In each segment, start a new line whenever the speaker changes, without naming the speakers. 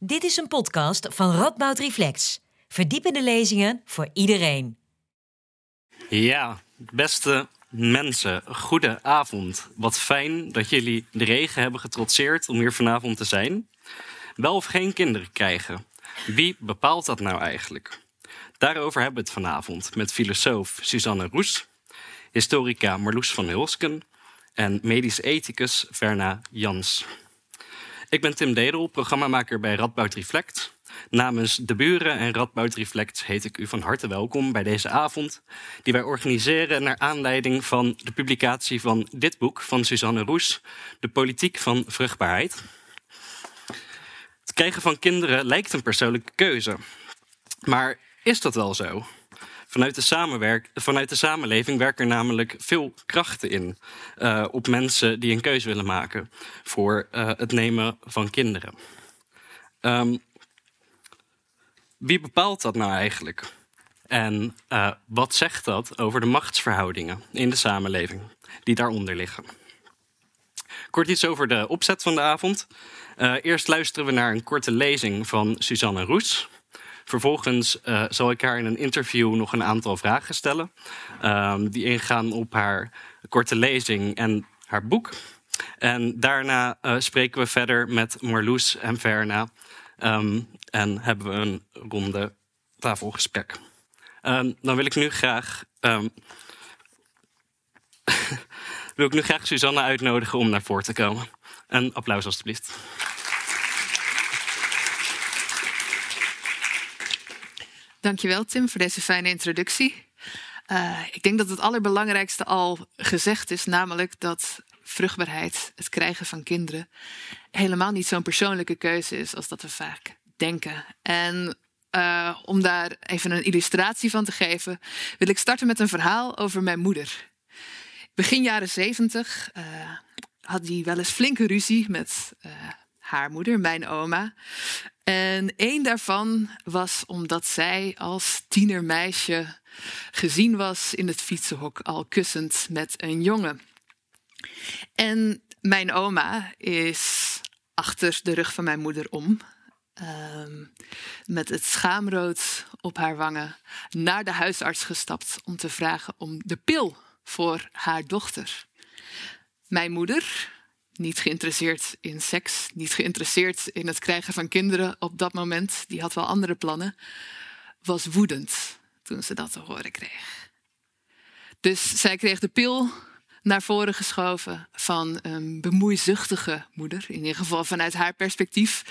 Dit is een podcast van Radboud Reflex. Verdiepende lezingen voor iedereen.
Ja, beste mensen, goede avond. Wat fijn dat jullie de regen hebben getrotseerd om hier vanavond te zijn. Wel of geen kinderen krijgen. Wie bepaalt dat nou eigenlijk? Daarover hebben we het vanavond met filosoof Suzanne Roes, historica Marloes van Hulsken en medisch ethicus Verna Jans. Ik ben Tim Dedel, programmamaker bij Radboud Reflect. Namens de buren en Radboud Reflect heet ik u van harte welkom bij deze avond, die wij organiseren naar aanleiding van de publicatie van dit boek van Suzanne Roes, De Politiek van Vruchtbaarheid. Het krijgen van kinderen lijkt een persoonlijke keuze. Maar is dat wel zo? Vanuit de, samenwerk, vanuit de samenleving werken er namelijk veel krachten in uh, op mensen die een keuze willen maken voor uh, het nemen van kinderen. Um, wie bepaalt dat nou eigenlijk? En uh, wat zegt dat over de machtsverhoudingen in de samenleving die daaronder liggen? Kort iets over de opzet van de avond. eerst luisteren we naar een korte lezing van Suzanne Roes. Vervolgens uh, zal ik haar in een interview nog een aantal vragen stellen. Um, die ingaan op haar korte lezing en haar boek. En daarna uh, spreken we verder met Marloes en Verna. Um, en hebben we een ronde tafelgesprek. Um, dan wil ik nu graag. wil ik nu graag Suzanne uitnodigen om naar voren te komen. Een applaus alstublieft.
Dankjewel Tim voor deze fijne introductie. Uh, ik denk dat het allerbelangrijkste al gezegd is, namelijk dat vruchtbaarheid, het krijgen van kinderen, helemaal niet zo'n persoonlijke keuze is als dat we vaak denken. En uh, om daar even een illustratie van te geven, wil ik starten met een verhaal over mijn moeder. Begin jaren zeventig uh, had hij wel eens flinke ruzie met haar moeder, mijn oma. En één daarvan was omdat zij als tienermeisje gezien was in het fietsenhok al kussend met een jongen. En mijn oma is achter de rug van mijn moeder om. Um, met het schaamrood op haar wangen naar de huisarts gestapt om te vragen om de pil voor haar dochter. Mijn moeder, niet geïnteresseerd in seks, niet geïnteresseerd in het krijgen van kinderen op dat moment, die had wel andere plannen, was woedend toen ze dat te horen kreeg. Dus zij kreeg de pil naar voren geschoven van een bemoeizuchtige moeder, in ieder geval vanuit haar perspectief.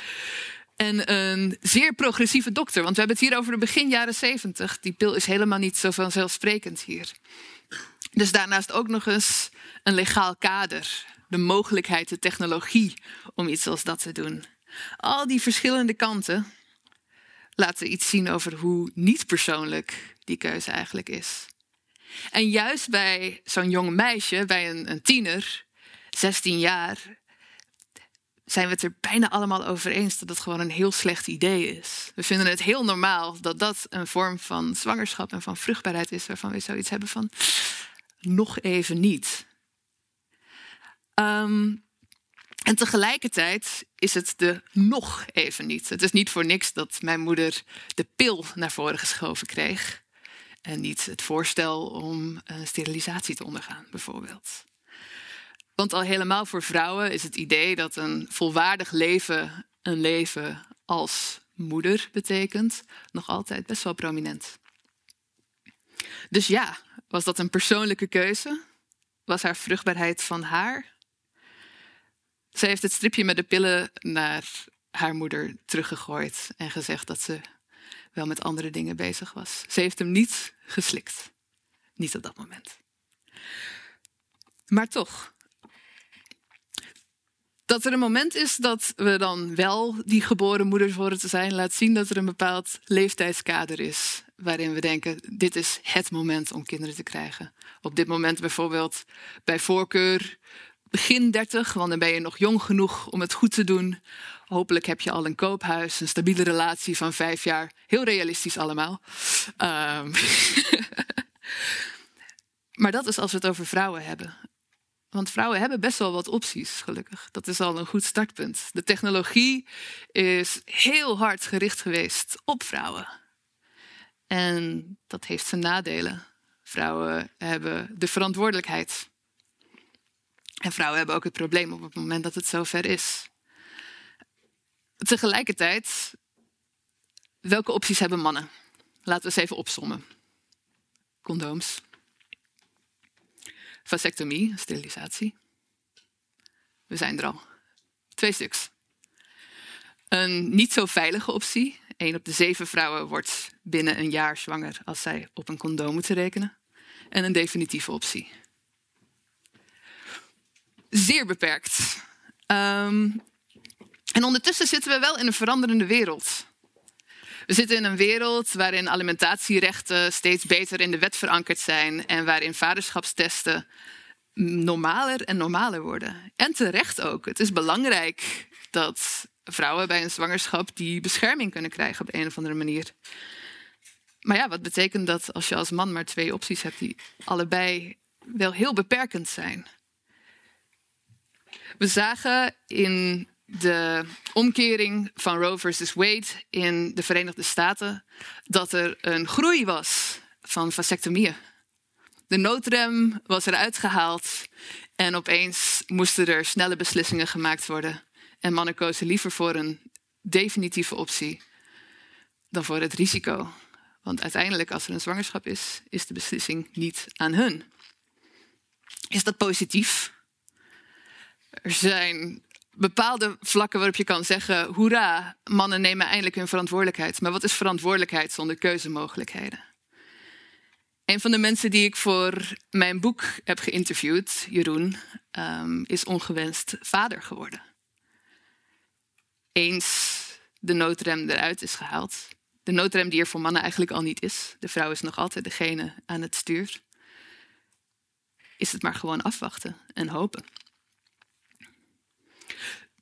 En een zeer progressieve dokter, want we hebben het hier over de begin jaren zeventig. Die pil is helemaal niet zo vanzelfsprekend hier. Dus daarnaast ook nog eens een legaal kader de mogelijkheid, de technologie om iets als dat te doen. Al die verschillende kanten laten iets zien over hoe niet persoonlijk die keuze eigenlijk is. En juist bij zo'n jong meisje, bij een, een tiener, 16 jaar, zijn we het er bijna allemaal over eens dat het gewoon een heel slecht idee is. We vinden het heel normaal dat dat een vorm van zwangerschap en van vruchtbaarheid is waarvan we zoiets hebben van nog even niet. Um, en tegelijkertijd is het de nog even niet. Het is niet voor niks dat mijn moeder de pil naar voren geschoven kreeg. En niet het voorstel om een sterilisatie te ondergaan, bijvoorbeeld. Want al helemaal voor vrouwen is het idee dat een volwaardig leven een leven als moeder betekent, nog altijd best wel prominent. Dus ja, was dat een persoonlijke keuze? Was haar vruchtbaarheid van haar ze heeft het stripje met de pillen naar haar moeder teruggegooid en gezegd dat ze wel met andere dingen bezig was. Ze heeft hem niet geslikt. Niet op dat moment. Maar toch. Dat er een moment is dat we dan wel die geboren moeders worden te zijn, laat zien dat er een bepaald leeftijdskader is. Waarin we denken: dit is het moment om kinderen te krijgen. Op dit moment bijvoorbeeld bij voorkeur begin 30, want dan ben je nog jong genoeg om het goed te doen. Hopelijk heb je al een koophuis, een stabiele relatie van vijf jaar. Heel realistisch allemaal. Um, maar dat is als we het over vrouwen hebben. Want vrouwen hebben best wel wat opties, gelukkig. Dat is al een goed startpunt. De technologie is heel hard gericht geweest op vrouwen. En dat heeft zijn nadelen. Vrouwen hebben de verantwoordelijkheid. En vrouwen hebben ook het probleem op het moment dat het zover is. Tegelijkertijd, welke opties hebben mannen? Laten we eens even opsommen. Condooms. Vasectomie, sterilisatie. We zijn er al. Twee stuks. Een niet zo veilige optie. Een op de zeven vrouwen wordt binnen een jaar zwanger als zij op een condoom moeten rekenen. En een definitieve optie. Zeer beperkt. Ehm, en ondertussen zitten we wel in een veranderende wereld. We zitten in een wereld waarin alimentatierechten steeds beter in de wet verankerd zijn en waarin vaderschapstesten normaler en normaler worden. En terecht ook. Het is belangrijk dat vrouwen bij een zwangerschap die bescherming kunnen krijgen op een of andere manier. Maar ja, wat betekent dat als je als man maar twee opties hebt die allebei wel heel beperkend zijn? We zagen in de omkering van Roe versus Wade in de Verenigde Staten dat er een groei was van vasectomieën. De noodrem was eruit gehaald en opeens moesten er snelle beslissingen gemaakt worden. En mannen kozen liever voor een definitieve optie dan voor het risico. Want uiteindelijk, als er een zwangerschap is, is de beslissing niet aan hun. Is dat positief? Er zijn bepaalde vlakken waarop je kan zeggen: hoera, mannen nemen eindelijk hun verantwoordelijkheid. Maar wat is verantwoordelijkheid zonder keuzemogelijkheden? Een van de mensen die ik voor mijn boek heb geïnterviewd, Jeroen, um, is ongewenst vader geworden. Eens de noodrem eruit is gehaald. De noodrem die er voor mannen eigenlijk al niet is. De vrouw is nog altijd degene aan het stuur. Is het maar gewoon afwachten en hopen.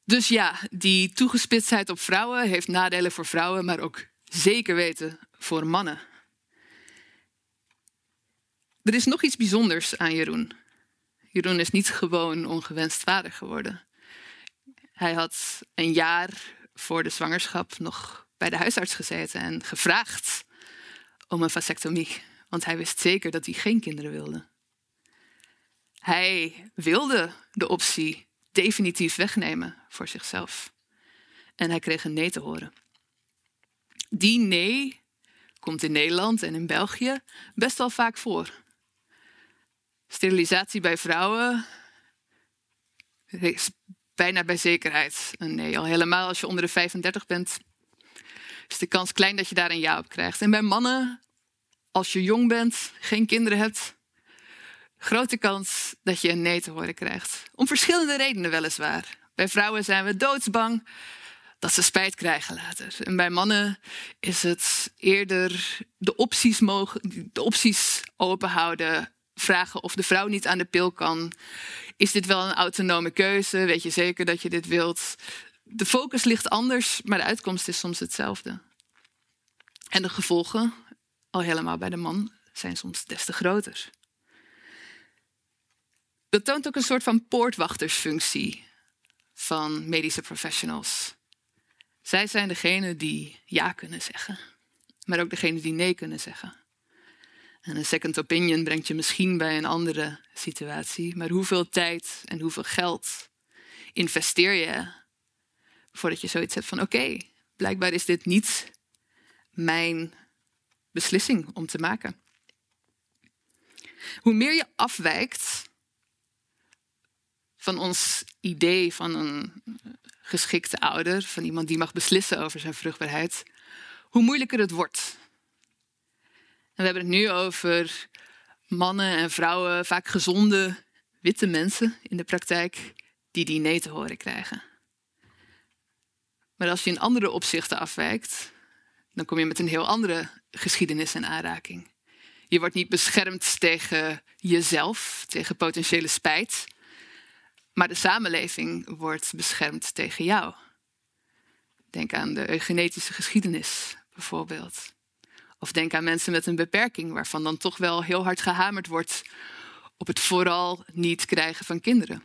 Dus ja, die toegespitstheid op vrouwen heeft nadelen voor vrouwen, maar ook zeker weten voor mannen. Er is nog iets bijzonders aan Jeroen. Jeroen is niet gewoon ongewenst vader geworden. Hij had een jaar voor de zwangerschap nog bij de huisarts gezeten en gevraagd om een vasectomie, want hij wist zeker dat hij geen kinderen wilde. Hij wilde de optie definitief wegnemen voor zichzelf. En hij kreeg een nee te horen. Die nee komt in Nederland en in België best wel vaak voor. Sterilisatie bij vrouwen is bijna bij zekerheid een nee. Al helemaal als je onder de 35 bent, is de kans klein dat je daar een ja op krijgt. En bij mannen, als je jong bent, geen kinderen hebt, grote kans dat je een nee te horen krijgt. Om verschillende redenen weliswaar. Bij vrouwen zijn we doodsbang dat ze spijt krijgen later. En bij mannen is het eerder de opties, mogen, de opties openhouden. Vragen of de vrouw niet aan de pil kan. Is dit wel een autonome keuze? Weet je zeker dat je dit wilt? De focus ligt anders, maar de uitkomst is soms hetzelfde. En de gevolgen, al helemaal bij de man, zijn soms des te groter. Dat toont ook een soort van poortwachtersfunctie van medische professionals. Zij zijn degene die ja kunnen zeggen, maar ook degene die nee kunnen zeggen. En een second opinion brengt je misschien bij een andere situatie, maar hoeveel tijd en hoeveel geld investeer je voordat je zoiets hebt van oké, blijkbaar is dit niet mijn beslissing om te maken. Hoe meer je afwijkt van ons idee van een geschikte ouder, van iemand die mag beslissen over zijn vruchtbaarheid, hoe moeilijker het wordt. En we hebben het nu over mannen en vrouwen, vaak gezonde witte mensen in de praktijk, die die nee te horen krijgen. Maar als je in andere opzichten afwijkt, dan kom je met een heel andere geschiedenis in aanraking. Je wordt niet beschermd tegen jezelf, tegen potentiële spijt, maar de samenleving wordt beschermd tegen jou. Denk aan de eugenetische geschiedenis bijvoorbeeld. Of denk aan mensen met een beperking, waarvan dan toch wel heel hard gehamerd wordt op het vooral niet krijgen van kinderen.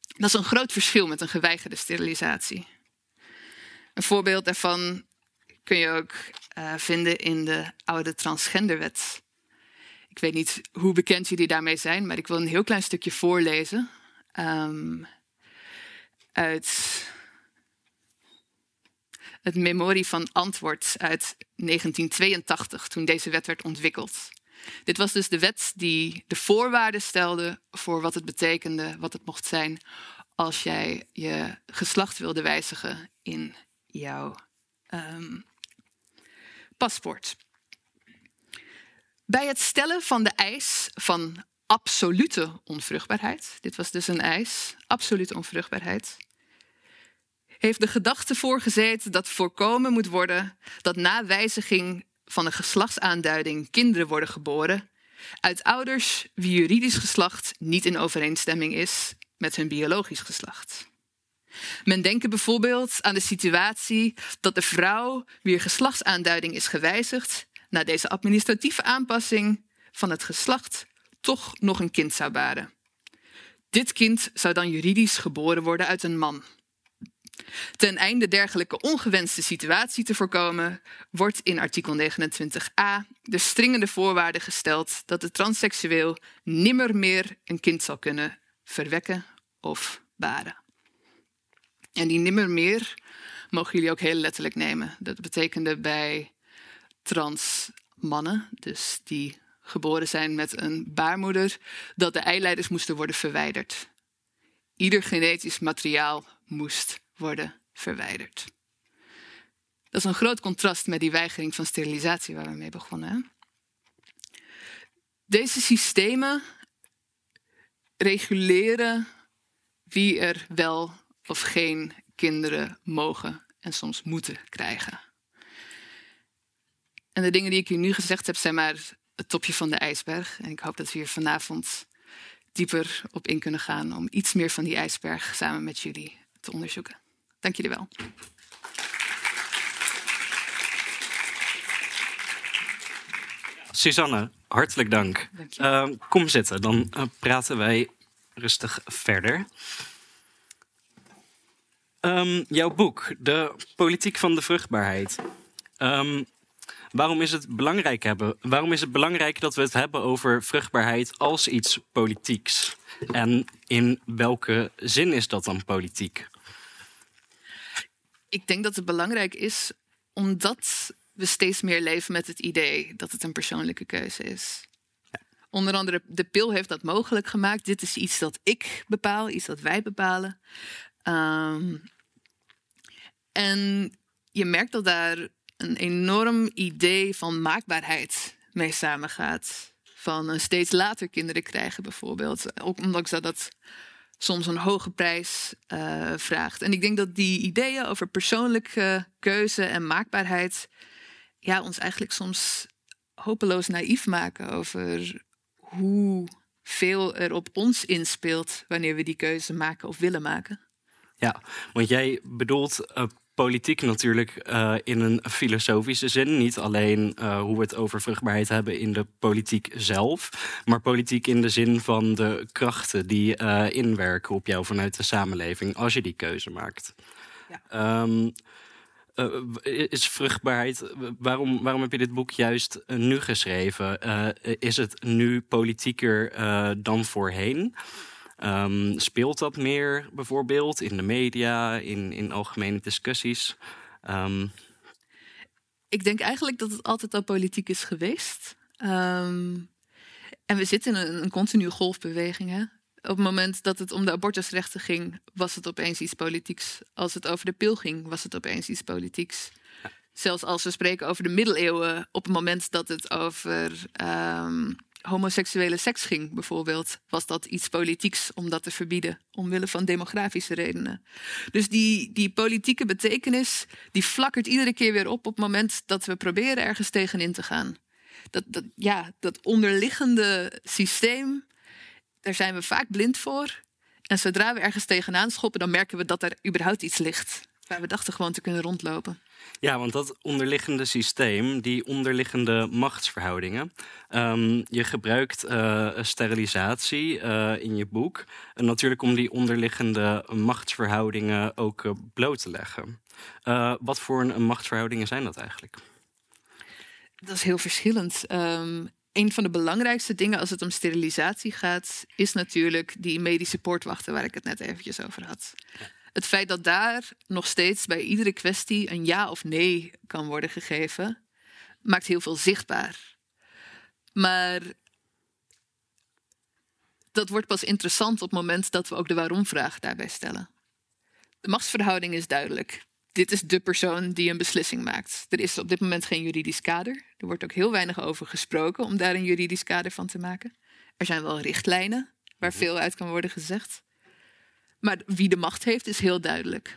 Dat is een groot verschil met een geweigerde sterilisatie. Een voorbeeld daarvan kun je ook uh, vinden in de oude transgenderwet. Ik weet niet hoe bekend jullie daarmee zijn, maar ik wil een heel klein stukje voorlezen. Um, uit het memorie van antwoord uit 1982, toen deze wet werd ontwikkeld. Dit was dus de wet die de voorwaarden stelde voor wat het betekende, wat het mocht zijn als jij je geslacht wilde wijzigen in jouw um, paspoort. Bij het stellen van de eis van absolute onvruchtbaarheid, dit was dus een eis, absolute onvruchtbaarheid, heeft de gedachte voorgezeten dat voorkomen moet worden dat na wijziging van een geslachtsaanduiding kinderen worden geboren uit ouders wie juridisch geslacht niet in overeenstemming is met hun biologisch geslacht. Men denkt bijvoorbeeld aan de situatie dat de vrouw wier geslachtsaanduiding is gewijzigd na deze administratieve aanpassing van het geslacht toch nog een kind zou baren. Dit kind zou dan juridisch geboren worden uit een man. Ten einde dergelijke ongewenste situatie te voorkomen, wordt in artikel 29a de stringende voorwaarde gesteld dat de transseksueel nimmer meer een kind zal kunnen verwekken of baren. En die nimmer meer mogen jullie ook heel letterlijk nemen. Dat betekende bij trans mannen, dus die geboren zijn met een baarmoeder, dat de eileiders moesten worden verwijderd. Ieder genetisch materiaal moest worden verwijderd. Dat is een groot contrast met die weigering van sterilisatie waar we mee begonnen. Deze systemen reguleren wie er wel of geen kinderen mogen en soms moeten krijgen. En de dingen die ik u nu gezegd heb, zijn maar het topje van de ijsberg. En ik hoop dat we hier vanavond dieper op in kunnen gaan om iets meer van die ijsberg samen met jullie te onderzoeken. Dank jullie wel.
Susanne, hartelijk dank. uh, kom zitten, dan uh, praten wij rustig verder. Um, jouw boek, De Politiek van de Vruchtbaarheid. Um, waarom, is het belangrijk hebben, waarom is het belangrijk dat we het hebben over vruchtbaarheid als iets politieks? En in welke zin is dat dan politiek?
Ik denk dat het belangrijk is omdat we steeds meer leven met het idee dat het een persoonlijke keuze is. Onder andere de pil heeft dat mogelijk gemaakt. Dit is iets dat ik bepaal, iets dat wij bepalen. Um, en je merkt dat daar een enorm idee van maakbaarheid mee samengaat. Van steeds later kinderen krijgen bijvoorbeeld. Ook ondanks dat dat soms een hoge prijs uh, vraagt. En ik denk dat die ideeën over persoonlijke keuze en maakbaarheid... Ja, ons eigenlijk soms hopeloos naïef maken over hoe veel er op ons inspeelt wanneer we die keuze maken of willen maken.
Ja, want jij bedoelt uh, politiek natuurlijk uh, in een filosofische zin. Niet alleen uh, hoe we het over vruchtbaarheid hebben in de politiek zelf, maar politiek in de zin van de krachten die inwerken op jou vanuit de samenleving als je die keuze maakt. Ja. Um, is vruchtbaarheid. Waarom, waarom heb je dit boek juist nu geschreven? is het nu politieker dan voorheen? Um, speelt dat meer bijvoorbeeld in de media, in, in algemene discussies? Um...
Ik denk eigenlijk dat het altijd al politiek is geweest. Um, en we zitten in een, een continue golfbeweging. Hè? Op het moment dat het om de abortusrechten ging, was het opeens iets politieks. Als het over de pil ging, was het opeens iets politieks. Zelfs als we spreken over de middeleeuwen, op het moment dat het over homoseksuele seks ging, bijvoorbeeld, was dat iets politieks om dat te verbieden, omwille van demografische redenen. Dus die, die politieke betekenis, die flakkert iedere keer weer op op het moment dat we proberen ergens tegenin te gaan. Dat, dat, ja, dat onderliggende systeem, daar zijn we vaak blind voor. En zodra we ergens tegenaan schoppen, dan merken we dat er überhaupt iets ligt. Waar we dachten gewoon te kunnen rondlopen.
Ja, want dat onderliggende systeem, die onderliggende machtsverhoudingen. Um, je gebruikt uh, sterilisatie uh, in je boek. En natuurlijk om die onderliggende machtsverhoudingen ook uh, bloot te leggen. wat voor een, machtsverhoudingen zijn dat eigenlijk?
Dat is heel verschillend. Um, een van de belangrijkste dingen als het om sterilisatie gaat, is natuurlijk die medische poortwachten waar ik het net eventjes over had. Het feit dat daar nog steeds bij iedere kwestie een ja of nee kan worden gegeven, maakt heel veel zichtbaar. Maar dat wordt pas interessant op het moment dat we ook de waarom-vraag daarbij stellen. De machtsverhouding is duidelijk. Dit is de persoon die een beslissing maakt. Er is op dit moment geen juridisch kader. Er wordt ook heel weinig over gesproken om daar een juridisch kader van te maken. Er zijn wel richtlijnen waar mhm. veel uit kan worden gezegd. Maar wie de macht heeft, is heel duidelijk.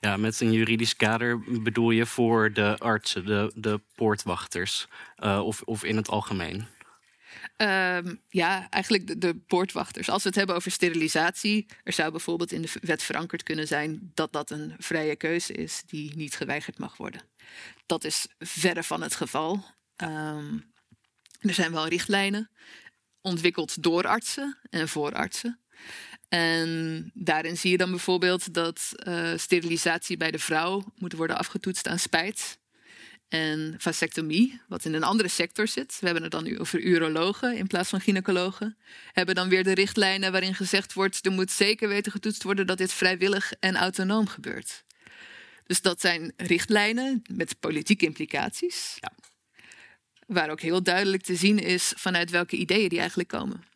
Ja, met een juridisch kader bedoel je voor de artsen, de, de poortwachters, uh, of, of in het algemeen?
Uh, ja, eigenlijk de, de, poortwachters. Als we het hebben over sterilisatie, er zou bijvoorbeeld in de wet verankerd kunnen zijn dat dat een vrije keuze is die niet geweigerd mag worden. Dat is verre van het geval. Um, er zijn wel richtlijnen ontwikkeld door artsen en voor artsen. En daarin zie je dan bijvoorbeeld dat uh, sterilisatie bij de vrouw moet worden afgetoetst aan spijt. En vasectomie, wat in een andere sector zit, we hebben het dan nu over urologen in plaats van gynaecologen, hebben dan weer de richtlijnen waarin gezegd wordt: er moet zeker weten getoetst worden dat dit vrijwillig en autonoom gebeurt. Dus dat zijn richtlijnen met politieke implicaties, ja. waar ook heel duidelijk te zien is vanuit welke ideeën die eigenlijk komen.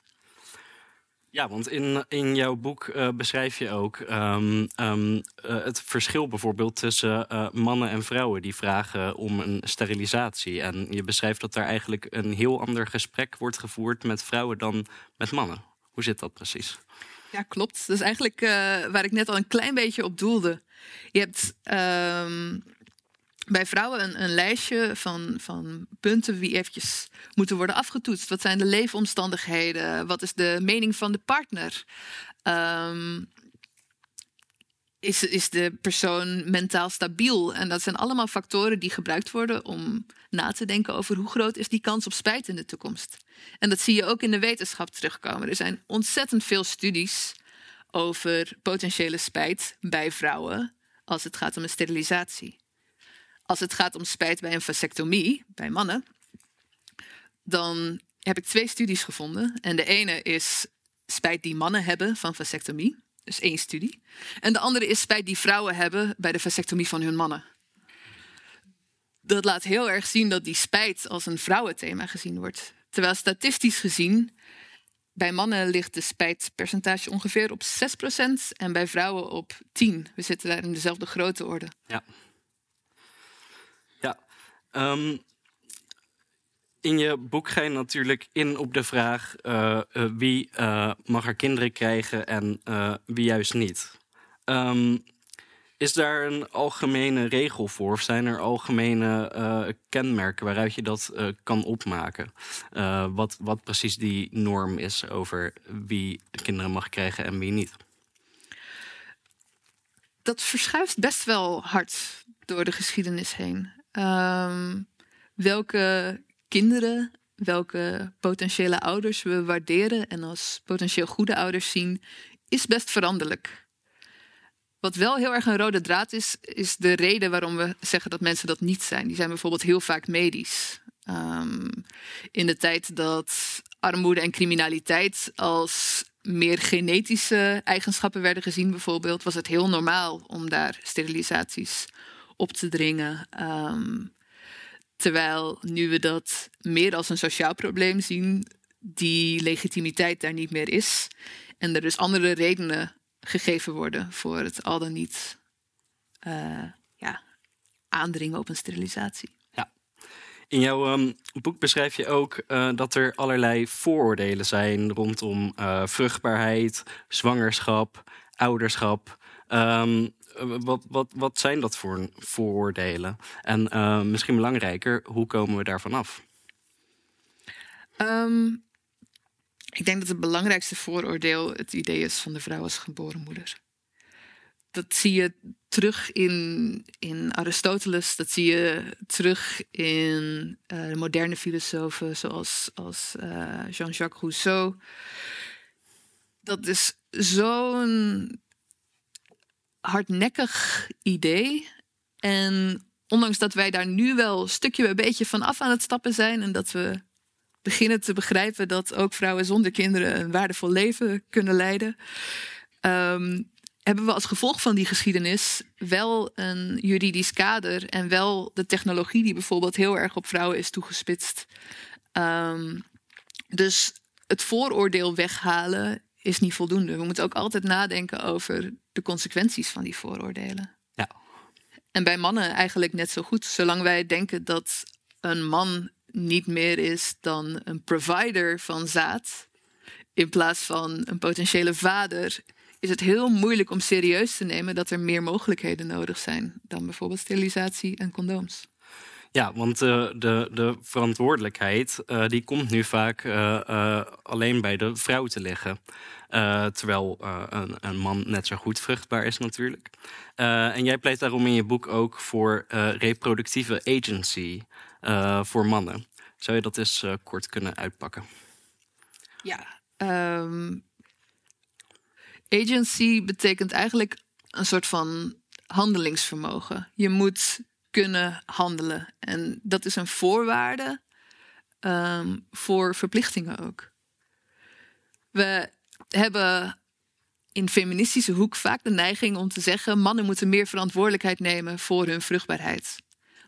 Ja, want in, in jouw boek uh, beschrijf je ook um, um, uh, het verschil bijvoorbeeld tussen uh, mannen en vrouwen die vragen om een sterilisatie. En je beschrijft dat daar eigenlijk een heel ander gesprek wordt gevoerd met vrouwen dan met mannen. Hoe zit dat precies?
Ja, klopt. Dat is eigenlijk waar ik net al een klein beetje op doelde. Je hebt um, bij vrouwen een, lijstje van, van punten die eventjes moeten worden afgetoetst. Wat zijn de leefomstandigheden? Wat is de mening van de partner? Um, is, is de persoon mentaal stabiel? En dat zijn allemaal factoren die gebruikt worden om na te denken over hoe groot is die kans op spijt in de toekomst. En dat zie je ook in de wetenschap terugkomen. Er zijn ontzettend veel studies over potentiële spijt bij vrouwen als het gaat om een sterilisatie. Als het gaat om spijt bij een vasectomie, bij mannen, dan heb ik twee studies gevonden. En de ene is spijt die mannen hebben van vasectomie. Dus één studie. En de andere is spijt die vrouwen hebben bij de vasectomie van hun mannen. Dat laat heel erg zien dat die spijt als een vrouwenthema gezien wordt. Terwijl statistisch gezien bij mannen ligt de spijtpercentage ongeveer op 6% en bij vrouwen op 10%. We zitten daar in dezelfde grote orde.
Ja. Um, in je boek ga je natuurlijk in op de vraag uh, uh, wie uh, mag er kinderen krijgen en wie juist niet. Um, is daar een algemene regel voor? Of zijn er algemene kenmerken waaruit je dat kan opmaken? wat, wat precies die norm is over wie de kinderen mag krijgen en wie niet?
Dat verschuift best wel hard door de geschiedenis heen. Um, welke kinderen, welke potentiële ouders we waarderen en als potentieel goede ouders zien, is best veranderlijk. Wat wel heel erg een rode draad is, is de reden waarom we zeggen dat mensen dat niet zijn. Die zijn bijvoorbeeld heel vaak medisch. Um, in de tijd dat armoede en criminaliteit als meer genetische eigenschappen werden gezien, bijvoorbeeld, was het heel normaal om daar sterilisaties op te dringen. Um, terwijl nu we dat meer als een sociaal probleem zien, die legitimiteit daar niet meer is. En er dus andere redenen gegeven worden voor het al dan niet uh, ja, aandringen op een sterilisatie.
Ja. In jouw um, boek beschrijf je ook uh, dat er allerlei vooroordelen zijn rondom uh, vruchtbaarheid, zwangerschap, ouderschap. Um, eh, wat, wat, wat zijn dat voor vooroordelen? En uh, misschien belangrijker, hoe komen we daarvan af?
Um, ik denk dat het belangrijkste vooroordeel het idee is van de vrouw als geboren moeder. dat zie je terug in, in Aristoteles, dat zie je terug in de moderne filosofen zoals als, Jean-Jacques Rousseau. Dat is zo'n hardnekkig idee. En ondanks dat wij daar nu wel stukje bij beetje van af aan het stappen zijn en dat we beginnen te begrijpen dat ook vrouwen zonder kinderen een waardevol leven kunnen leiden, um, hebben we als gevolg van die geschiedenis wel een juridisch kader en wel de technologie die bijvoorbeeld heel erg op vrouwen is toegespitst. Um, dus het vooroordeel weghalen is niet voldoende. We moeten ook altijd nadenken over de consequenties van die vooroordelen.
Ja.
En bij mannen eigenlijk net zo goed. Zolang wij denken dat een man niet meer is dan een provider van zaad, in plaats van een potentiële vader, is het heel moeilijk om serieus te nemen dat er meer mogelijkheden nodig zijn dan bijvoorbeeld sterilisatie en condooms.
Ja, want uh, de, de verantwoordelijkheid uh, die komt nu vaak uh, alleen bij de vrouw te liggen. terwijl een, een, man net zo goed vruchtbaar is natuurlijk. en jij pleit daarom in je boek ook voor reproductieve agency voor mannen. Zou je dat eens kort kunnen uitpakken?
Ja, um, agency betekent eigenlijk een soort van handelingsvermogen. Je moet kunnen handelen. En dat is een voorwaarde um, voor verplichtingen ook. We hebben in feministische hoek vaak de neiging om te zeggen: mannen moeten meer verantwoordelijkheid nemen voor hun vruchtbaarheid.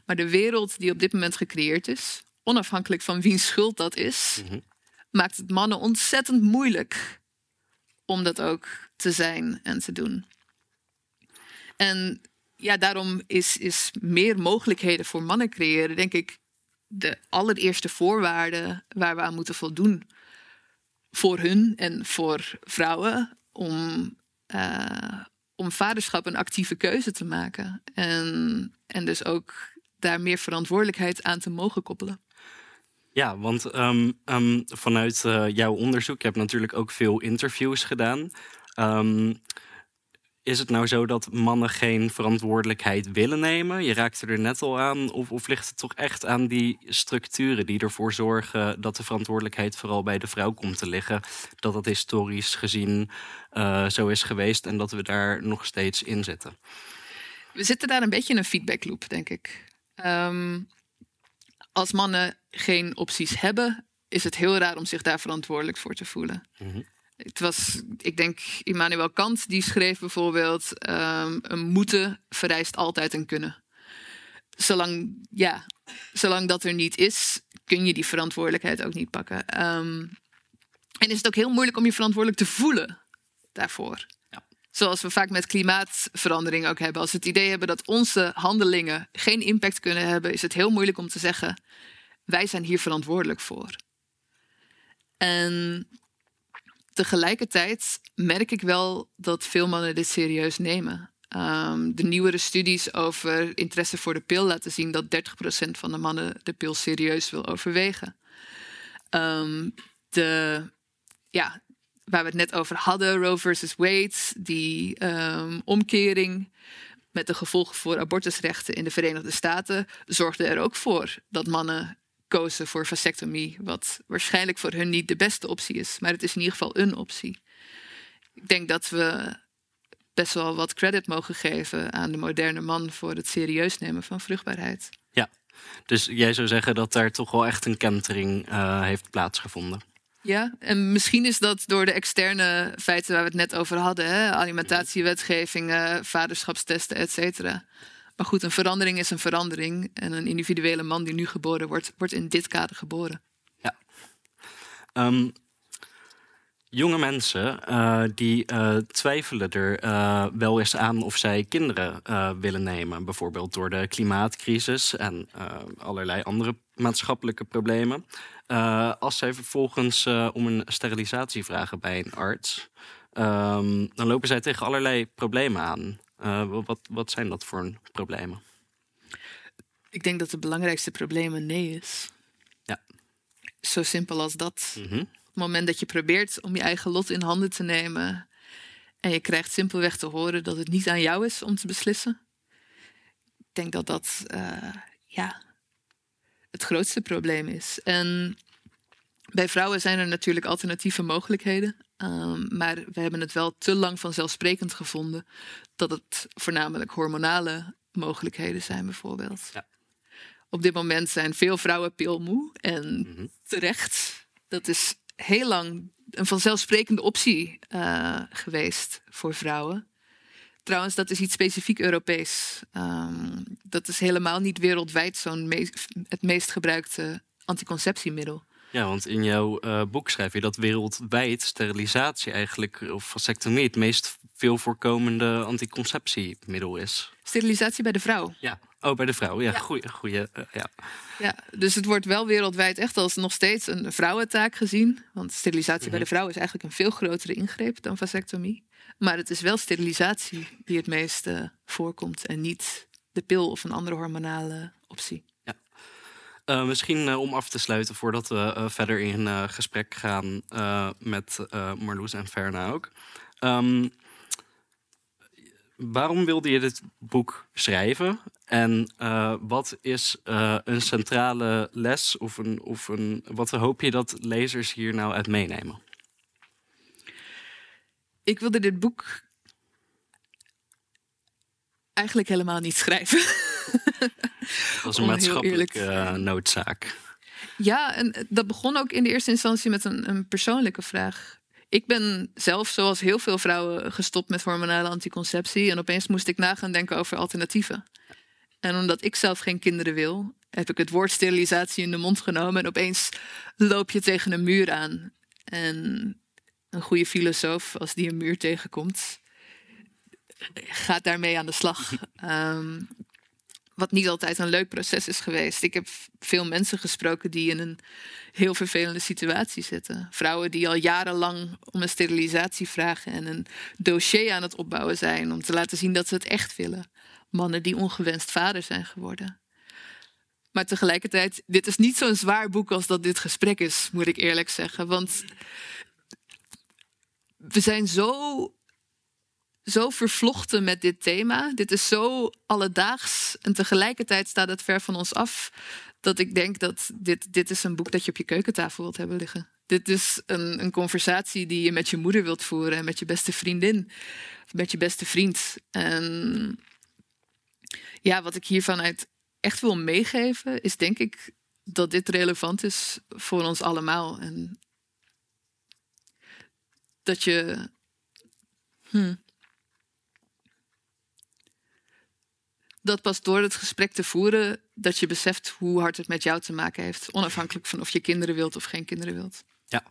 Maar de wereld die op dit moment gecreëerd is, onafhankelijk van wiens schuld dat is, mm -hmm. maakt het mannen ontzettend moeilijk om dat ook te zijn en te doen. En ja, daarom is, is meer mogelijkheden voor mannen creëren, denk ik, de allereerste voorwaarde waar we aan moeten voldoen. Voor hun en voor vrouwen om, uh, om vaderschap een actieve keuze te maken. En, en dus ook daar meer verantwoordelijkheid aan te mogen koppelen.
Ja, want um, um, vanuit uh, jouw onderzoek, je hebt natuurlijk ook veel interviews gedaan. Um, is het nou zo dat mannen geen verantwoordelijkheid willen nemen? Je raakte er net al aan. Of, of ligt het toch echt aan die structuren die ervoor zorgen dat de verantwoordelijkheid vooral bij de vrouw komt te liggen? Dat dat historisch gezien uh, zo is geweest en dat we daar nog steeds in zitten?
We zitten daar een beetje in een feedbackloop, denk ik. Um, als mannen geen opties hebben, is het heel raar om zich daar verantwoordelijk voor te voelen. Mm -hmm. Het was, ik denk, Immanuel Kant die schreef bijvoorbeeld: um, een moeten vereist altijd een kunnen. Zolang, ja, zolang dat er niet is, kun je die verantwoordelijkheid ook niet pakken. Um, en is het ook heel moeilijk om je verantwoordelijk te voelen daarvoor. Ja. Zoals we vaak met klimaatverandering ook hebben. Als we het idee hebben dat onze handelingen geen impact kunnen hebben, is het heel moeilijk om te zeggen: wij zijn hier verantwoordelijk voor. En tegelijkertijd merk ik wel dat veel mannen dit serieus nemen. Um, de nieuwere studies over interesse voor de pil laten zien dat 30% van de mannen de pil serieus wil overwegen. Um, de, ja, waar we het net over hadden, Roe versus Wade, die um, omkering met de gevolgen voor abortusrechten in de Verenigde Staten, zorgde er ook voor dat mannen kozen voor vasectomie, wat waarschijnlijk voor hun niet de beste optie is, maar het is in ieder geval een optie. Ik denk dat we best wel wat credit mogen geven aan de moderne man voor het serieus nemen van vruchtbaarheid.
Ja, dus jij zou zeggen dat daar toch wel echt een kentering uh, heeft plaatsgevonden.
Ja, en misschien is dat door de externe feiten waar we het net over hadden: hè? alimentatiewetgeving, vaderschapstesten, et cetera. Maar goed, een verandering is een verandering. En een individuele man die nu geboren wordt, wordt in dit kader geboren.
Ja. Um, jonge mensen uh, die uh, twijfelen er uh, wel eens aan of zij kinderen willen nemen. Bijvoorbeeld door de klimaatcrisis en allerlei andere maatschappelijke problemen. als zij vervolgens om een sterilisatie vragen bij een arts, um, dan lopen zij tegen allerlei problemen aan. Uh, wat, wat zijn dat voor problemen?
Ik denk dat het belangrijkste probleem een nee is.
Ja.
Zo simpel als dat.
Mm -hmm.
Op het moment dat je probeert om je eigen lot in handen te nemen En je krijgt simpelweg te horen dat het niet aan jou is om te beslissen. Ik denk dat dat uh, ja, het grootste probleem is. En bij vrouwen zijn er natuurlijk alternatieve mogelijkheden. Um, maar we hebben het wel te lang vanzelfsprekend gevonden dat het voornamelijk hormonale mogelijkheden zijn, bijvoorbeeld. Ja. Op dit moment zijn veel vrouwen pilmoe en mhm. terecht. Dat is heel lang een vanzelfsprekende optie uh, geweest voor vrouwen. Trouwens, dat is iets specifiek Europees. Um, dat is helemaal niet wereldwijd zo'n me het meest gebruikte anticonceptiemiddel.
Ja, want in jouw uh, boek schrijf je dat wereldwijd sterilisatie eigenlijk, of vasectomie, het meest veel voorkomende anticonceptiemiddel is.
Sterilisatie bij de vrouw?
Ja, oh, bij de vrouw. Ja, ja. goeie. goeie uh, ja.
ja, dus het wordt wel wereldwijd echt als nog steeds een vrouwentaak gezien. Want sterilisatie bij de mhm. vrouw is eigenlijk een veel grotere ingreep dan vasectomie. Maar het is wel sterilisatie die het meest uh, voorkomt en niet de pil of een andere hormonale optie.
Uh, misschien uh, om af te sluiten voordat we uh, verder in gesprek gaan met Marloes en Verna ook. Um, waarom wilde je dit boek schrijven? En wat is een centrale les of, een, of een, wat hoop je dat lezers hier nou uit meenemen?
Ik wilde dit boek eigenlijk helemaal niet schrijven.
Dat was een maatschappelijke uh, noodzaak.
Ja, en dat begon ook in de eerste instantie met een, een persoonlijke vraag. Ik ben zelf, zoals heel veel vrouwen, gestopt met hormonale anticonceptie. En opeens moest ik na gaan denken over alternatieven. En omdat ik zelf geen kinderen wil, heb ik het woord sterilisatie in de mond genomen. En opeens loop je tegen een muur aan. En een goede filosoof, als die een muur tegenkomt, gaat daarmee aan de slag. Um, wat niet altijd een leuk proces is geweest. Ik heb veel mensen gesproken die in een heel vervelende situatie zitten. Vrouwen die al jarenlang om een sterilisatie vragen en een dossier aan het opbouwen zijn om te laten zien dat ze het echt willen. Mannen die ongewenst vader zijn geworden. Maar tegelijkertijd, dit is niet zo'n zwaar boek als dat dit gesprek is, moet ik eerlijk zeggen. Want we zijn zo zo vervlochten met dit thema. Dit is zo alledaags en tegelijkertijd staat het ver van ons af. Dat ik denk dat dit, dit is een boek dat je op je keukentafel wilt hebben liggen. Dit is een, een conversatie die je met je moeder wilt voeren en met je beste vriendin. Met je beste vriend. En ja, wat ik hiervan uit echt wil meegeven, is denk ik dat dit relevant is voor ons allemaal. En dat je. Hmm, dat pas door het gesprek te voeren, dat je beseft hoe hard het met jou te maken heeft. Onafhankelijk van of je kinderen wilt of geen kinderen wilt.
Ja,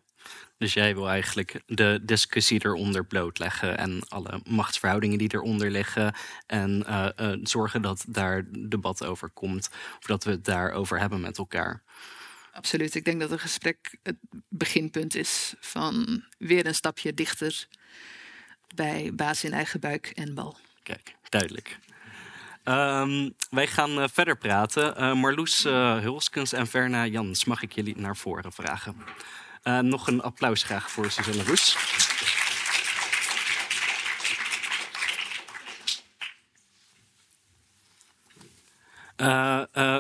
dus jij wil eigenlijk de discussie eronder blootleggen en alle machtsverhoudingen die eronder liggen. En uh, uh, zorgen dat daar debat over komt, of dat we het daarover hebben met elkaar.
Absoluut. Ik denk dat een gesprek het beginpunt is van weer een stapje dichter bij baas in eigen buik en bal.
Kijk, duidelijk. Um, wij gaan uh, verder praten. Uh, Marloes uh, Hulskens en Verna Jans, mag ik jullie naar voren vragen? nog een applaus graag voor Suzanne Roes.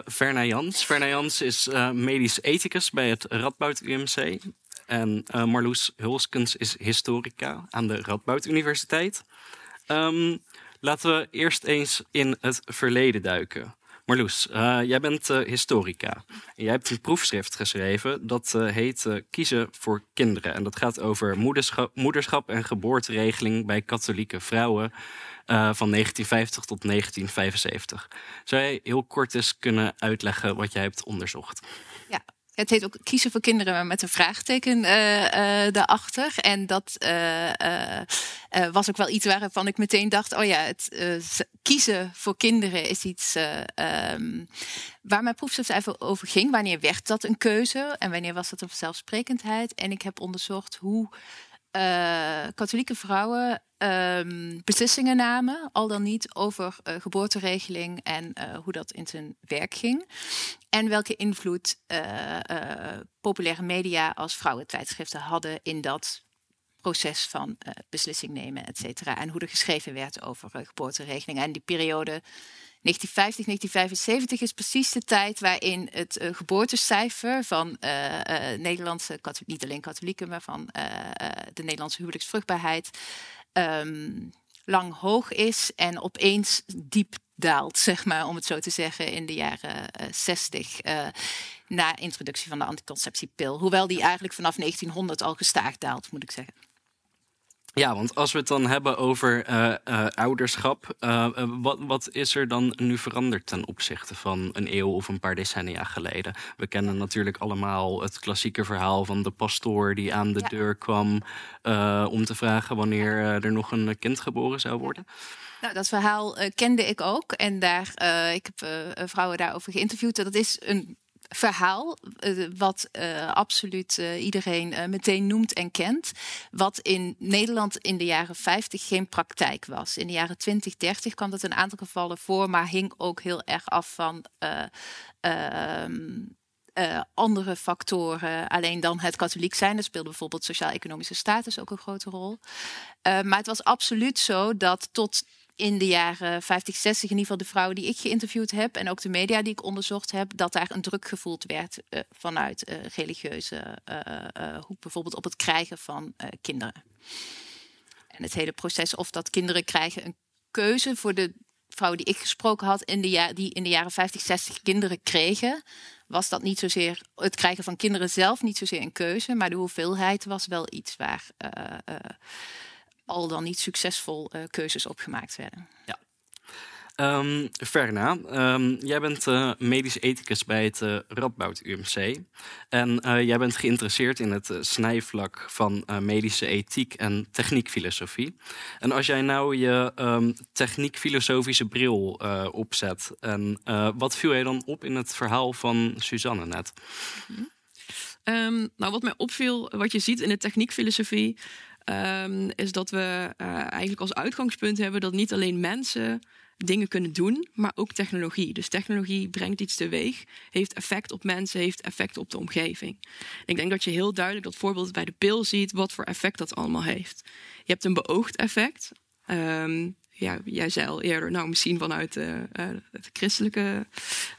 Verna Jans. Verna Jans is medisch ethicus bij het Radboud UMC. En Marloes Hulskens is historica aan de Radboud Universiteit. Um, Laten we eerst eens in het verleden duiken. Marloes, uh, jij bent uh, historica. Jij hebt een proefschrift geschreven dat uh, heet Kiezen voor kinderen. En dat gaat over moederschap, moederschap en geboorteregeling bij katholieke vrouwen van 1950 tot 1975. Zou jij heel kort eens kunnen uitleggen wat jij hebt onderzocht?
Het heet ook kiezen voor kinderen, met een vraagteken uh, daarachter. En dat uh, was ook wel iets waarvan ik meteen dacht: oh ja, het kiezen voor kinderen is iets um, waar mijn proefschrift even over ging. Wanneer werd dat een keuze en wanneer was dat een vanzelfsprekendheid? En ik heb onderzocht hoe katholieke vrouwen um, beslissingen namen, al dan niet over uh, geboorteregeling en uh, hoe dat in zijn werk ging. En welke invloed populaire media als vrouwentijdschriften hadden in dat proces van beslissing nemen, et cetera. En hoe er geschreven werd over geboorteregelingen. En die periode 1950, 1975 is precies de tijd waarin het uh, geboortecijfer van Nederlandse, niet alleen katholieken, maar van de Nederlandse huwelijksvruchtbaarheid um, lang hoog is en opeens diep daalt, zeg maar, om het zo te zeggen, in de jaren 60. Uh, na introductie van de anticonceptiepil. Hoewel die eigenlijk vanaf 1900 al gestaag daalt, moet ik zeggen.
Ja, want als we het dan hebben over uh, uh, ouderschap, uh, wat, wat, is er dan nu veranderd ten opzichte van een eeuw of een paar decennia geleden? We kennen natuurlijk allemaal het klassieke verhaal van de pastoor die aan de deur kwam om te vragen wanneer er nog een kind geboren zou worden.
Nou, dat verhaal kende ik ook en daar, ik heb vrouwen daarover geïnterviewd. Dat is een verhaal, uh, wat uh, absoluut uh, iedereen meteen noemt en kent. Wat in Nederland in de jaren 50 geen praktijk was. In de jaren 20, 30 kwam dat een aantal gevallen voor, maar hing ook heel erg af van. Ehm, andere factoren, alleen dan het katholiek zijn. Er speelde bijvoorbeeld sociaal-economische status ook een grote rol. maar het was absoluut zo dat tot in de jaren 50, 60, in ieder geval de vrouwen die ik geïnterviewd heb en ook de media die ik onderzocht heb, dat daar een druk gevoeld werd uh, vanuit uh, religieuze uh, hoek, bijvoorbeeld op het krijgen van kinderen. En het hele proces of dat kinderen krijgen een keuze voor de vrouwen die ik gesproken had, in die in de jaren 50, 60 kinderen kregen, was dat niet zozeer het krijgen van kinderen zelf niet zozeer een keuze, maar de hoeveelheid was wel iets waar al dan niet succesvol uh, keuzes opgemaakt werden.
Ja. Um, Verna, um, jij bent uh, medisch ethicus bij het uh, Radboud UMC. En jij bent geïnteresseerd in het snijvlak van medische ethiek en techniekfilosofie. En als jij nou je um, techniekfilosofische bril opzet, en, wat viel jij dan op in het verhaal van Suzanne net?
Mm nou, wat mij opviel, wat je ziet in de techniekfilosofie, um, is dat we uh, eigenlijk als uitgangspunt hebben dat niet alleen mensen dingen kunnen doen, maar ook technologie. Dus technologie brengt iets teweeg, heeft effect op mensen, heeft effect op de omgeving. ik denk dat je heel duidelijk dat voorbeeld bij de pil ziet, wat voor effect dat allemaal heeft. Je hebt een beoogd effect. Um, ja, jij zei al eerder, nou misschien vanuit uh, het christelijke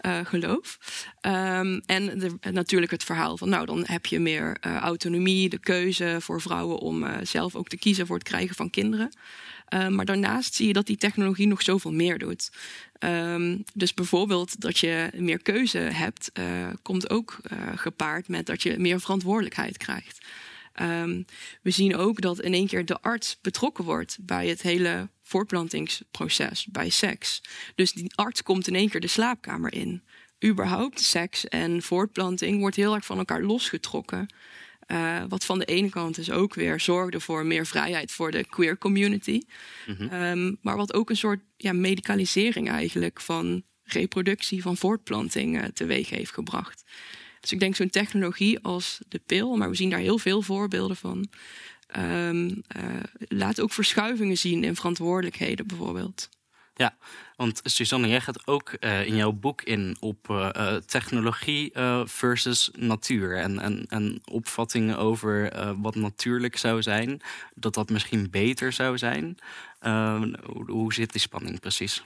uh, geloof. Um, en natuurlijk het verhaal van, nou dan heb je meer autonomie, de keuze voor vrouwen om zelf ook te kiezen voor het krijgen van kinderen. Uh, maar daarnaast zie je dat die technologie nog zoveel meer doet. Um, dus bijvoorbeeld dat je meer keuze hebt, komt ook gepaard met dat je meer verantwoordelijkheid krijgt. We zien ook dat in één keer de arts betrokken wordt bij het hele voortplantingsproces, bij seks. Dus die arts komt in één keer de slaapkamer in. Überhaupt seks en voortplanting wordt heel erg van elkaar losgetrokken. Uh, wat van de ene kant dus ook weer zorgde voor meer vrijheid voor de queer community. Mm -hmm. um, maar wat ook een soort ja, medicalisering eigenlijk van reproductie, van voortplanting uh, teweeg heeft gebracht. Dus ik denk zo'n technologie als de pil, maar we zien daar heel veel voorbeelden van. Um, uh, laat ook verschuivingen zien in verantwoordelijkheden bijvoorbeeld.
Ja, want Suzanne, jij gaat ook uh, in jouw boek in op uh, technologie versus natuur. En, en, en opvattingen over wat natuurlijk zou zijn. Dat dat misschien beter zou zijn. Hoe, hoe zit die spanning precies?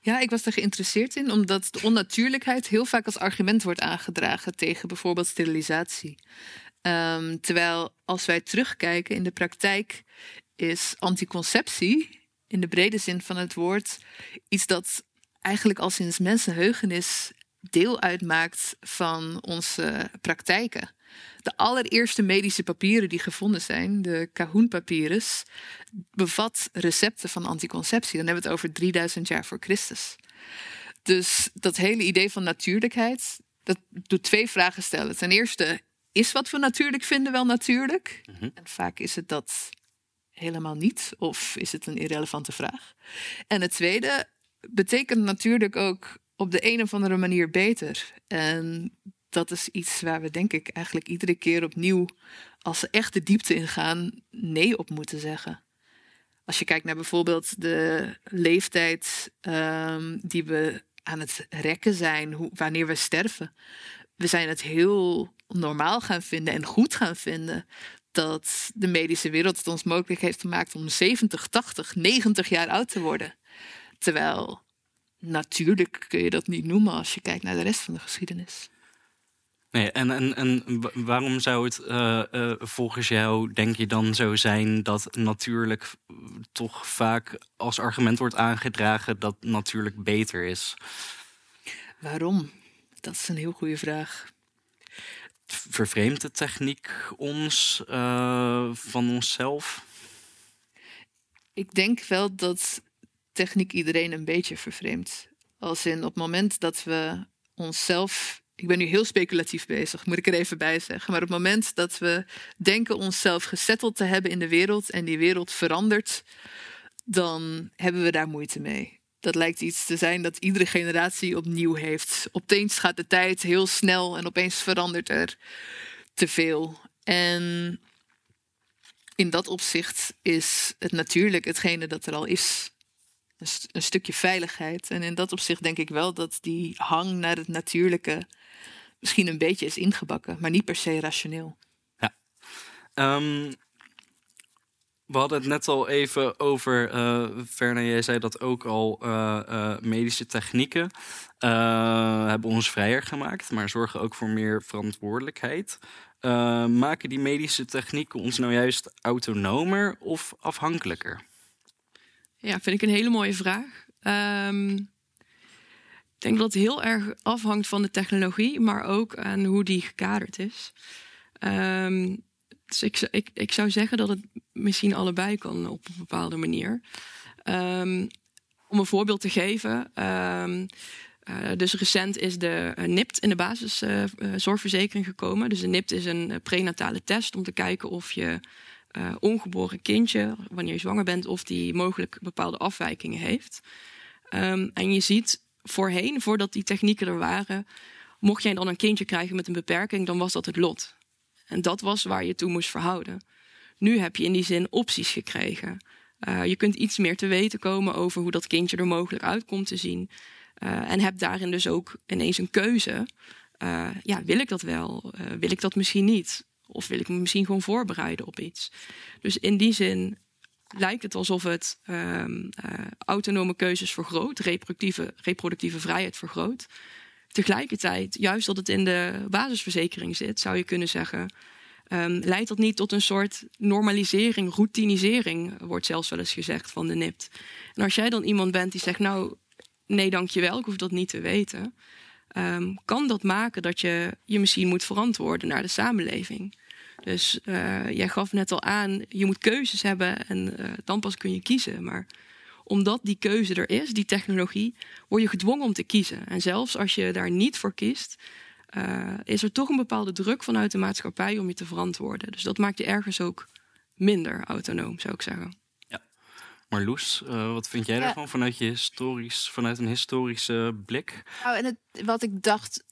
Ja, ik was er geïnteresseerd in, omdat de onnatuurlijkheid heel vaak als argument wordt aangedragen tegen bijvoorbeeld sterilisatie. Um, terwijl als wij terugkijken in de praktijk, is anticonceptie in de brede zin van het woord iets dat eigenlijk al sinds mensenheugenis deel uitmaakt van onze praktijken. De allereerste medische papieren die gevonden zijn, de Cahoon-papyrus, bevat recepten van anticonceptie. Dan hebben we het over 3000 jaar voor Christus. Dus dat hele idee van natuurlijkheid, dat doet twee vragen stellen. Ten eerste, is wat we natuurlijk vinden wel natuurlijk? Mhm. En vaak is het dat helemaal niet, of is het een irrelevante vraag? En het tweede, betekent natuurlijk ook op de een of andere manier beter. En dat is iets waar we denk ik eigenlijk iedere keer opnieuw, als ze echt de diepte ingaan, nee op moeten zeggen. Als je kijkt naar bijvoorbeeld de leeftijd um, die we aan het rekken zijn, hoe, wanneer we sterven. We zijn het heel normaal gaan vinden en goed gaan vinden dat de medische wereld het ons mogelijk heeft gemaakt om 70, 80, 90 jaar oud te worden. Terwijl natuurlijk kun je dat niet noemen als je kijkt naar de rest van de geschiedenis.
Nee, en, en, en waarom zou het uh, volgens jou, denk je dan zo zijn dat natuurlijk toch vaak als argument wordt aangedragen dat natuurlijk beter is?
Waarom? Dat is een heel goede vraag.
Vervreemdt de techniek ons uh, van onszelf?
Ik denk wel dat techniek iedereen een beetje vervreemdt. Als in op het moment dat we onszelf ik ben nu heel speculatief bezig, moet ik er even bij zeggen. Maar op het moment dat we denken onszelf gesetteld te hebben in de wereld en die wereld verandert, dan hebben we daar moeite mee. Dat lijkt iets te zijn dat iedere generatie opnieuw heeft. Opeens gaat de tijd heel snel en opeens verandert er te veel. En in dat opzicht is het natuurlijk hetgene dat er al is. Een, stukje veiligheid. En in dat opzicht denk ik wel dat die hang naar het natuurlijke misschien een beetje is ingebakken, maar niet per se rationeel.
Ja. Um, we hadden het net al even over, uh, Verna, jij zei dat ook al, uh, uh, medische technieken hebben ons vrijer gemaakt, maar zorgen ook voor meer verantwoordelijkheid. maken die medische technieken ons nou juist autonomer of afhankelijker?
Ja, vind ik een hele mooie vraag. Um, ik denk dat het heel erg afhangt van de technologie, maar ook aan hoe die gekaderd is. Um, dus ik, ik, zou zeggen dat het misschien allebei kan op een bepaalde manier. Um, om een voorbeeld te geven. Um, uh, dus recent is de uh, NIPT in de basiszorgverzekering gekomen. Dus de NIPT is een prenatale test om te kijken of je ongeboren kindje, wanneer je zwanger bent, of die mogelijk bepaalde afwijkingen heeft. Um, en je ziet voorheen, voordat die technieken er waren, mocht jij dan een kindje krijgen met een beperking, dan was dat het lot. En dat was waar je toe moest verhouden. Nu heb je in die zin opties gekregen. Uh, je kunt iets meer te weten komen over hoe dat kindje er mogelijk uit komt te zien. Uh, en heb daarin dus ook ineens een keuze. Uh, ja, wil ik dat wel? wil ik dat misschien niet? Of wil ik me misschien gewoon voorbereiden op iets? Dus in die zin lijkt het alsof het uh, autonome keuzes vergroot, reproductieve, reproductieve vrijheid vergroot. Tegelijkertijd, juist dat het in de basisverzekering zit, zou je kunnen zeggen, um, leidt dat niet tot een soort normalisering, routinisering, wordt zelfs wel eens gezegd van de NIPT. En als jij dan iemand bent die zegt, nou, nee, dankjewel, ik hoef dat niet te weten, um, kan dat maken dat je je misschien moet verantwoorden naar de samenleving. Dus uh, jij gaf net al aan, je moet keuzes hebben en uh, dan pas kun je kiezen. Maar omdat die keuze er is, die technologie, word je gedwongen om te kiezen. En zelfs als je daar niet voor kiest, uh, is er toch een bepaalde druk vanuit de maatschappij om je te verantwoorden. Dus dat maakt je ergens ook minder autonoom, zou ik zeggen.
Ja. Marloes, wat vind jij ja. daarvan vanuit, je historisch, vanuit een historische blik?
Nou, en het, wat ik dacht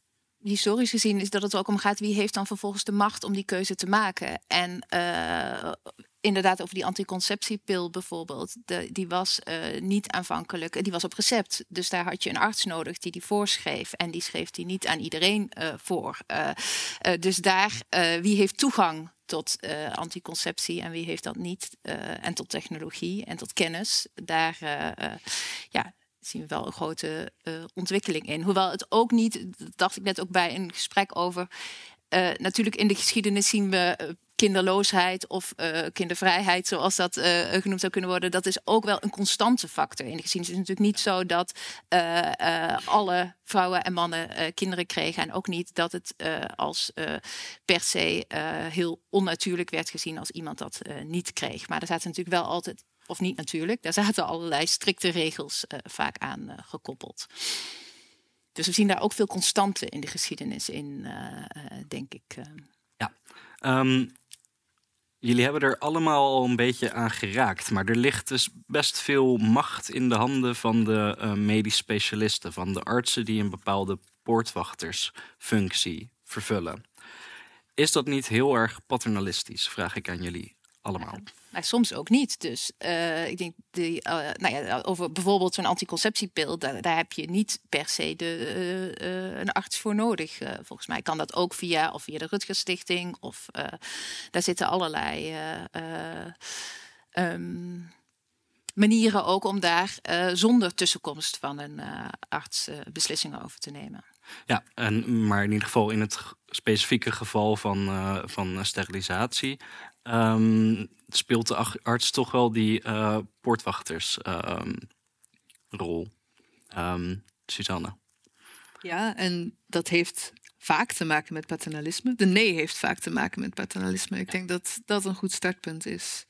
historisch gezien is dat het er ook om gaat wie heeft dan vervolgens de macht om die keuze te maken. En uh, inderdaad over die anticonceptiepil bijvoorbeeld, die was uh, niet aanvankelijk, die was op recept. Dus daar had je een arts nodig die die voorschreef en die schreef die niet aan iedereen uh, voor. dus daar, wie heeft toegang tot anticonceptie en wie heeft dat niet? en tot technologie en tot kennis. Daar, ja, zien we wel een grote ontwikkeling in. Hoewel het ook niet, dacht ik net ook bij een gesprek over. Natuurlijk in de geschiedenis zien we kinderloosheid of kindervrijheid, zoals dat genoemd zou kunnen worden. Dat is ook wel een constante factor in de geschiedenis. Het is natuurlijk niet zo dat alle vrouwen en mannen kinderen kregen. En ook niet dat het als per se heel onnatuurlijk werd gezien als iemand dat niet kreeg. Maar er zaten natuurlijk wel altijd of niet natuurlijk, daar zaten allerlei strikte regels vaak aan gekoppeld. Dus we zien daar ook veel constanten in de geschiedenis in, denk ik.
Ja, um, jullie hebben er allemaal al een beetje aan geraakt, maar er ligt dus best veel macht in de handen van de medisch specialisten, van de artsen die een bepaalde poortwachtersfunctie vervullen. Is dat niet heel erg paternalistisch, vraag ik aan jullie allemaal.
Maar soms ook niet. Dus uh, ik denk, die, uh, nou ja, over bijvoorbeeld zo'n anticonceptiepil, daar, daar, heb je niet per se de, uh, een arts voor nodig. volgens mij kan dat ook via, of via de Rutgers Stichting, of daar zitten allerlei um, manieren ook om daar zonder tussenkomst van een arts beslissingen over te nemen.
Ja, en, maar in ieder geval in het specifieke geval van, van sterilisatie um, speelt de arts toch wel die uh, poortwachtersrol. Um, um, Susanne.
Ja, en dat heeft vaak te maken met paternalisme. De nee heeft vaak te maken met paternalisme. Ik denk dat dat een goed startpunt is.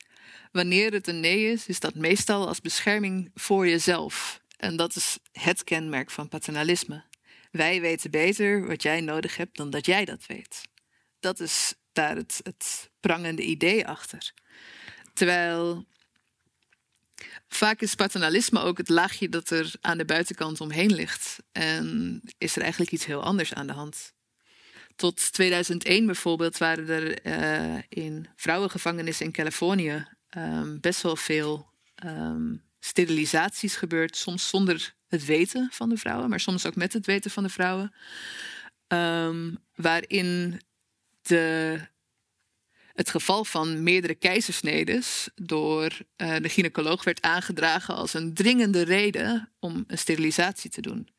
Wanneer het een nee is, is dat meestal als bescherming voor jezelf. En dat is het kenmerk van paternalisme. Wij weten beter wat jij nodig hebt dan dat jij dat weet. Dat is daar het, het prangende idee achter. Terwijl vaak is paternalisme ook het laagje dat er aan de buitenkant omheen ligt. En is er eigenlijk iets heel anders aan de hand. Tot 2001 bijvoorbeeld waren er uh, in vrouwengevangenissen in Californië um, best wel veel um, sterilisaties gebeurd. Soms zonder het weten van de vrouwen, maar soms ook met het weten van de vrouwen. Um, waarin de, het geval van meerdere keizersnedes door uh, de gynaecoloog werd aangedragen als een dringende reden om een sterilisatie te doen.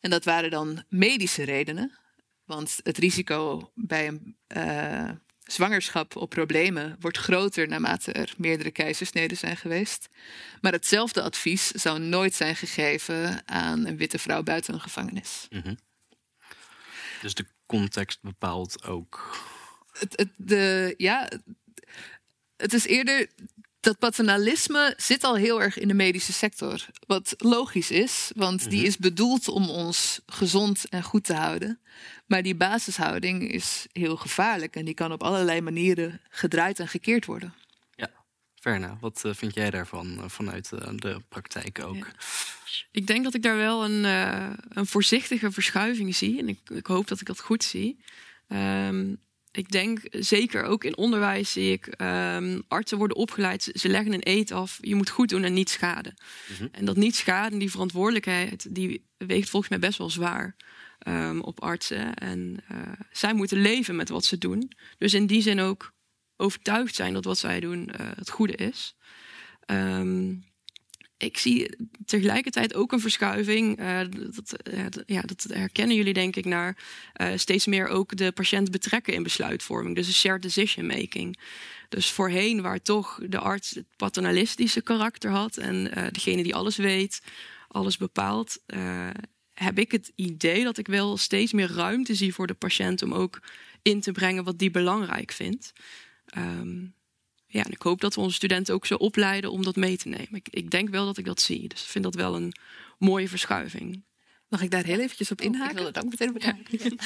En dat waren dan medische redenen, want het risico bij een uh, zwangerschap op problemen wordt groter naarmate er meerdere keizersneden zijn geweest. Maar hetzelfde advies zou nooit zijn gegeven aan een witte vrouw buiten een gevangenis.
Mm. Dus de context bepaalt ook.
Het, het, de, ja, het is eerder dat paternalisme zit al heel erg in de medische sector. Wat logisch is, want die mhm. is bedoeld om ons gezond en goed te houden. Maar die basishouding is heel gevaarlijk en die kan op allerlei manieren gedraaid en gekeerd worden.
Verna, wat uh, vind jij daarvan uh, vanuit uh, de praktijk ook? Ja.
Ik denk dat ik daar wel een, een voorzichtige verschuiving zie. En ik, ik, hoop dat ik dat goed zie. Um, ik denk zeker ook in onderwijs zie ik um, artsen worden opgeleid. Ze leggen een eet af. Je moet goed doen en niet schaden. Mm -hmm. En dat niet schaden, die verantwoordelijkheid, die weegt volgens mij best wel zwaar um, op artsen. En uh, zij moeten leven met wat ze doen. Dus in die zin ook overtuigd zijn dat wat zij doen uh, het goede is. Um, ik zie tegelijkertijd ook een verschuiving. Uh, dat, uh, ja, dat herkennen jullie denk ik naar steeds meer ook de patiënt betrekken in besluitvorming. Dus een shared decision making. Dus voorheen waar toch de arts het paternalistische karakter had en degene die alles weet, alles bepaalt, heb ik het idee dat ik wel steeds meer ruimte zie voor de patiënt om ook in te brengen wat die belangrijk vindt. Um, ja, en ik hoop dat we onze studenten ook zo opleiden om dat mee te nemen. Ik, ik denk wel dat ik dat zie. Dus ik vind dat wel een mooie verschuiving.
Mag ik daar heel eventjes op inhaken?
Oh, ik wil het ook meteen bedanken.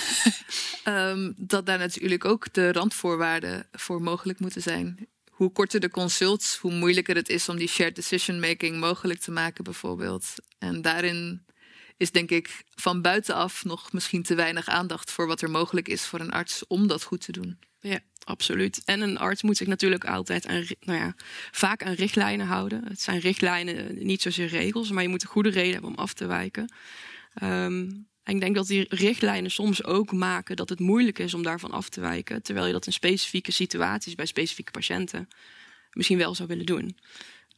um, dat daar natuurlijk ook de randvoorwaarden voor mogelijk moeten zijn. Hoe korter de consults, hoe moeilijker het is om die shared decision making mogelijk te maken, bijvoorbeeld. En daarin is denk ik van buitenaf nog misschien te weinig aandacht voor wat er mogelijk is voor een arts om dat goed te doen.
Ja, absoluut. En een arts moet zich natuurlijk altijd aan, nou ja, vaak aan richtlijnen houden. Het zijn richtlijnen, niet zozeer regels, maar je moet een goede reden hebben om af te wijken. Um, en ik denk dat die richtlijnen soms ook maken dat het moeilijk is om daarvan af te wijken, terwijl je dat in specifieke situaties bij specifieke patiënten misschien wel zou willen doen.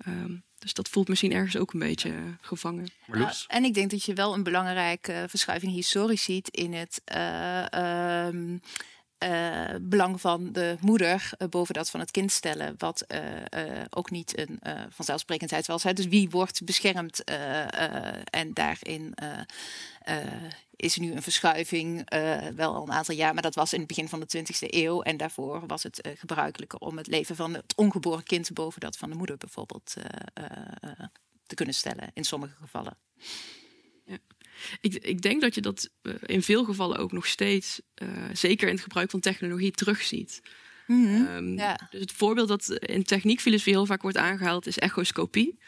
Um, dus dat voelt misschien ergens ook een beetje uh, gevangen.
Ja, en ik denk dat je wel een belangrijke verschuiving historisch ziet in het. Uh, um, uh, belang van de moeder uh, boven dat van het kind stellen. Wat uh, ook niet een vanzelfsprekendheid was. Hè. Dus wie wordt beschermd? en daarin is nu een verschuiving, wel al een aantal jaar. Maar dat was in het begin van de 20e eeuw. En daarvoor was het gebruikelijker om het leven van het ongeboren kind boven dat van de moeder bijvoorbeeld te kunnen stellen. In sommige gevallen.
Ja. Ik, ik, denk dat je dat eh, in veel gevallen ook nog steeds, uh, zeker in het gebruik van technologie, terugziet.
Mm -hmm. um, ja.
Dus het voorbeeld dat in techniekfilosofie heel vaak wordt aangehaald is echoscopie.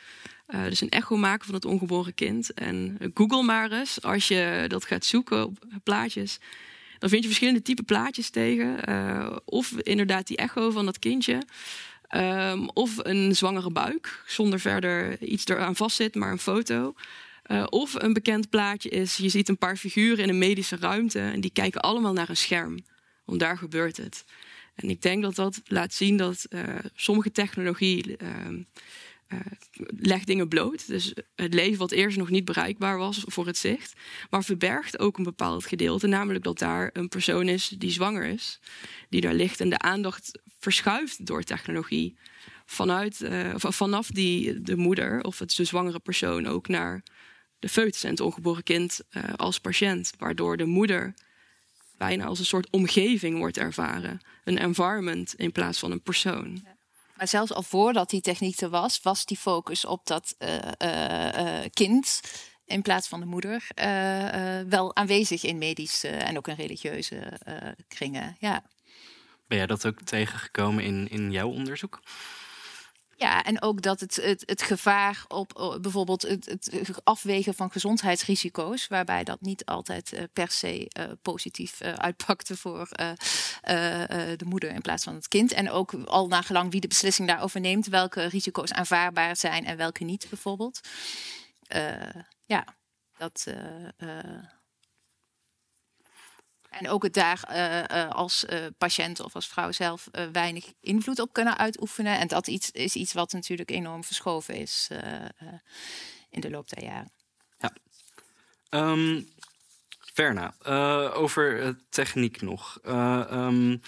Uh, dus een echo maken van het ongeboren kind. En Google maar eens, als je dat gaat zoeken op plaatjes, dan vind je verschillende type plaatjes tegen. Uh, of inderdaad die echo van dat kindje. Ehm, of een zwangere buik, zonder verder iets eraan vastzit, maar een foto. Uh, of een bekend plaatje is, je ziet een paar figuren in een medische ruimte en die kijken allemaal naar een scherm. Want daar gebeurt het. En ik denk dat dat laat zien dat uh, sommige technologie uh, legt dingen bloot. Dus het leven wat eerst nog niet bereikbaar was voor het zicht. Maar verbergt ook een bepaald gedeelte. Namelijk dat daar een persoon is die zwanger is. Die daar ligt. En de aandacht verschuift door technologie. Vanuit, vanaf die, de moeder of het de zwangere persoon ook naar de foetus en het ongeboren kind uh, als patiënt. Waardoor de moeder bijna als een soort omgeving wordt ervaren. Een environment in plaats van een persoon. Ja.
Maar zelfs al voordat die techniek er was, was die focus op dat uh, uh, kind in plaats van de moeder wel aanwezig in medische en ook in religieuze kringen. Ja.
Ben jij dat ook tegengekomen in, in jouw onderzoek?
Ja, en ook dat het, het, het gevaar op bijvoorbeeld het, het, afwegen van gezondheidsrisico's, waarbij dat niet altijd uh, per se uh, positief uitpakte voor de moeder in plaats van het kind. En ook al nagelang wie de beslissing daarover neemt, welke risico's aanvaardbaar zijn en welke niet, bijvoorbeeld. ja, dat. En ook het daar uh, als uh, patiënt of als vrouw zelf weinig invloed op kunnen uitoefenen. En dat iets, is iets wat natuurlijk enorm verschoven is in de loop der jaren.
Ja. Um, Verna, over techniek nog. Um,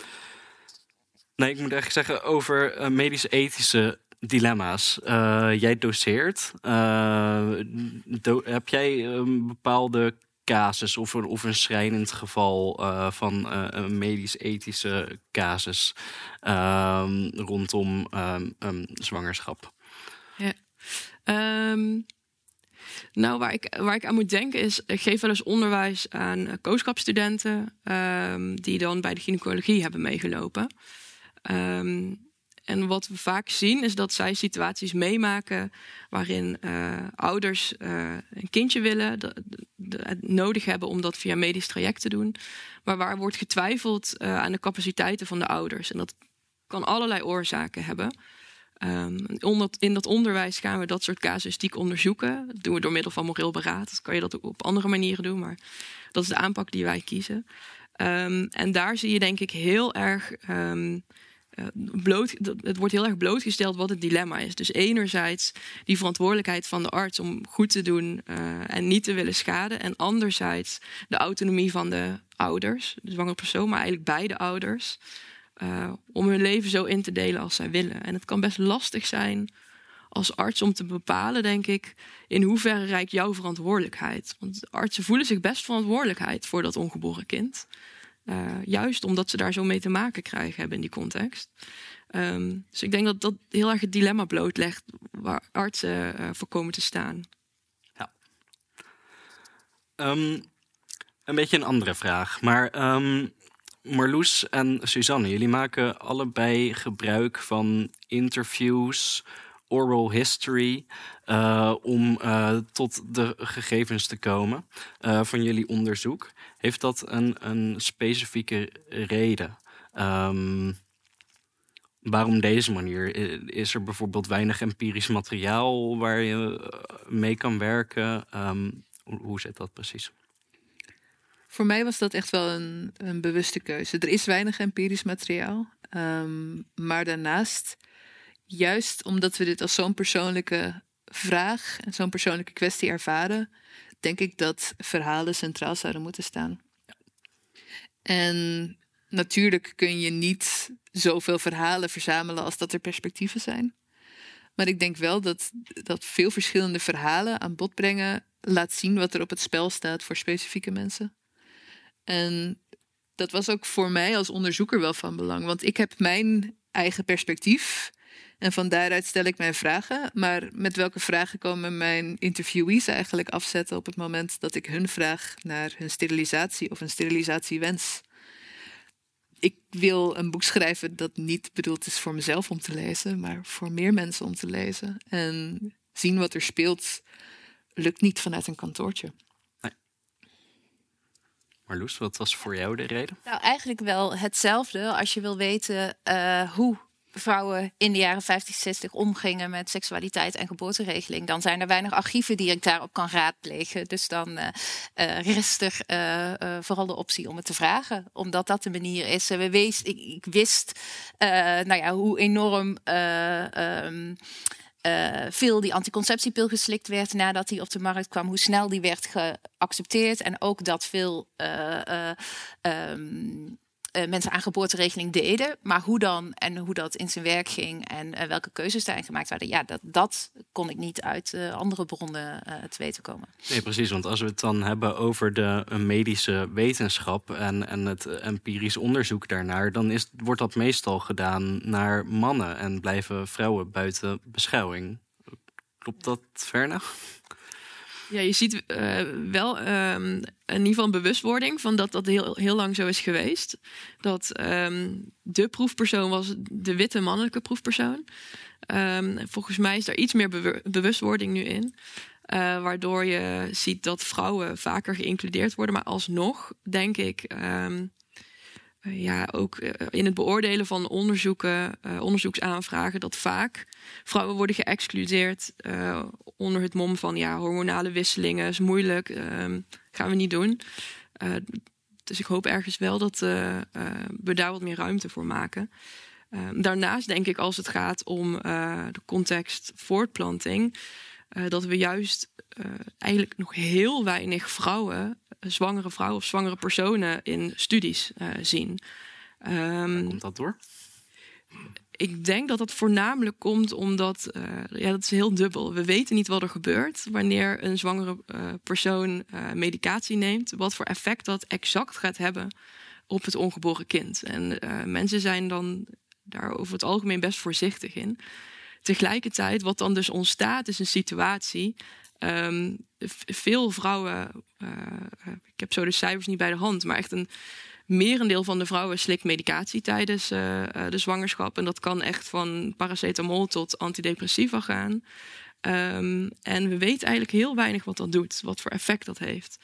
nee, ik moet eigenlijk zeggen over medisch-ethische dilemma's. jij doseert. Do heb jij een bepaalde casus of een, of een schrijnend geval uh, van uh, een medisch-ethische casus uh, rondom um, zwangerschap?
Ja. Nou, waar ik, waar ik aan moet denken is, ik geef wel eens onderwijs aan uh, kooschapstudenten die dan bij de gynaecologie hebben meegelopen. En wat we vaak zien is dat zij situaties meemaken waarin uh, ouders uh, een kindje willen, nodig hebben om dat via medisch traject te doen, maar waar wordt getwijfeld uh, aan de capaciteiten van de ouders. En dat kan allerlei oorzaken hebben. Um, in dat onderwijs gaan we dat soort casuïstiek onderzoeken. Dat doen we door middel van moreel beraad. Dat kan je dat ook op andere manieren doen, maar dat is de aanpak die wij kiezen. Um, en daar zie je denk ik heel erg uh, bloot, het wordt heel erg blootgesteld wat het dilemma is. Dus enerzijds die verantwoordelijkheid van de arts om goed te doen uh, en niet te willen schaden. En anderzijds de autonomie van de ouders, de zwangere persoon, maar eigenlijk beide ouders. Uh, om hun leven zo in te delen als zij willen. En het kan best lastig zijn als arts om te bepalen, denk ik, in hoeverre reikt jouw verantwoordelijkheid. Want artsen voelen zich best verantwoordelijkheid voor dat ongeboren kind. Uh, juist omdat ze daar zo mee te maken krijgen hebben in die context. Um, dus ik denk dat dat heel erg het dilemma blootlegt waar artsen uh, voor komen te staan.
Ja. Um, een beetje een andere vraag. Maar um, Marloes en Suzanne, jullie maken allebei gebruik van interviews, oral history, uh, om uh, tot de gegevens te komen uh, van jullie onderzoek. Heeft dat een, een specifieke reden? Um, waarom deze manier? Is er bijvoorbeeld weinig empirisch materiaal waar je mee kan werken? Um, hoe, zit dat precies?
Voor mij was dat echt wel een, een bewuste keuze. Er is weinig empirisch materiaal. Um, maar daarnaast, juist omdat we dit als zo'n persoonlijke vraag en zo'n persoonlijke kwestie ervaren, denk ik dat verhalen centraal zouden moeten staan. En natuurlijk kun je niet zoveel verhalen verzamelen als dat er perspectieven zijn. Maar ik denk wel dat, dat veel verschillende verhalen aan bod brengen laat zien wat er op het spel staat voor specifieke mensen. En dat was ook voor mij als onderzoeker wel van belang, want ik heb mijn eigen perspectief en van daaruit stel ik mijn vragen. Maar met welke vragen komen mijn interviewees eigenlijk afzetten op het moment dat ik hun vraag naar hun sterilisatie of een sterilisatiewens? Ik wil een boek schrijven dat niet bedoeld is voor mezelf om te lezen, maar voor meer mensen om te lezen. En zien wat er speelt lukt niet vanuit een kantoortje. Nee.
Marloes, wat was voor jou de reden?
Nou, eigenlijk wel hetzelfde als je wil weten uh, hoe vrouwen in de jaren 50, 60 omgingen met seksualiteit en geboorteregeling, dan zijn er weinig archieven die ik daarop kan raadplegen. Dus dan uh, rest er uh, vooral de optie om het te vragen, omdat dat de manier is. we wees, ik, ik wist nou ja, hoe enorm. Um, veel die anticonceptiepil geslikt werd nadat die op de markt kwam, hoe snel die werd geaccepteerd en ook dat veel um, uh, mensen aan geboorteregeling deden. Maar hoe dan en hoe dat in zijn werk ging en uh, welke keuzes daarin gemaakt werden, ja, dat, dat kon ik niet uit uh, andere bronnen te weten komen.
Nee, precies. Want als we het dan hebben over de medische wetenschap en, en het empirisch onderzoek daarnaar, dan is, wordt dat meestal gedaan naar mannen en blijven vrouwen buiten beschouwing. Klopt dat ver nog?
Ja, je ziet uh, wel um, in ieder geval een bewustwording van dat dat heel, heel lang zo is geweest. Dat um, de proefpersoon was de witte mannelijke proefpersoon. Um, volgens mij is daar iets meer bewustwording nu in. Uh, waardoor je ziet dat vrouwen vaker geïncludeerd worden. Maar alsnog denk ik eh, ja, ook eh, in het beoordelen van onderzoeken, uh, onderzoeksaanvragen, dat vaak vrouwen worden geëxcludeerd onder het mom van ja, hormonale wisselingen is moeilijk, uh, gaan we niet doen. dus ik hoop ergens wel dat we daar wat meer ruimte voor maken. Ehm, daarnaast denk ik als het gaat om de context voortplanting, dat we juist eigenlijk nog heel weinig vrouwen zwangere vrouwen of zwangere personen in studies uh, zien.
Um, komt dat door?
Ik denk dat dat voornamelijk komt omdat, uh, ja, dat is heel dubbel. We weten niet wat er gebeurt wanneer een zwangere persoon medicatie neemt, wat voor effect dat exact gaat hebben op het ongeboren kind. En mensen zijn dan daar over het algemeen best voorzichtig in. Tegelijkertijd, wat dan dus ontstaat, is een situatie Um, veel vrouwen, uh, ik heb zo de cijfers niet bij de hand, maar echt een merendeel van de vrouwen slikt medicatie tijdens uh, de zwangerschap. En dat kan echt van paracetamol tot antidepressiva gaan. Um, en we weten eigenlijk heel weinig wat dat doet, wat voor effect dat heeft.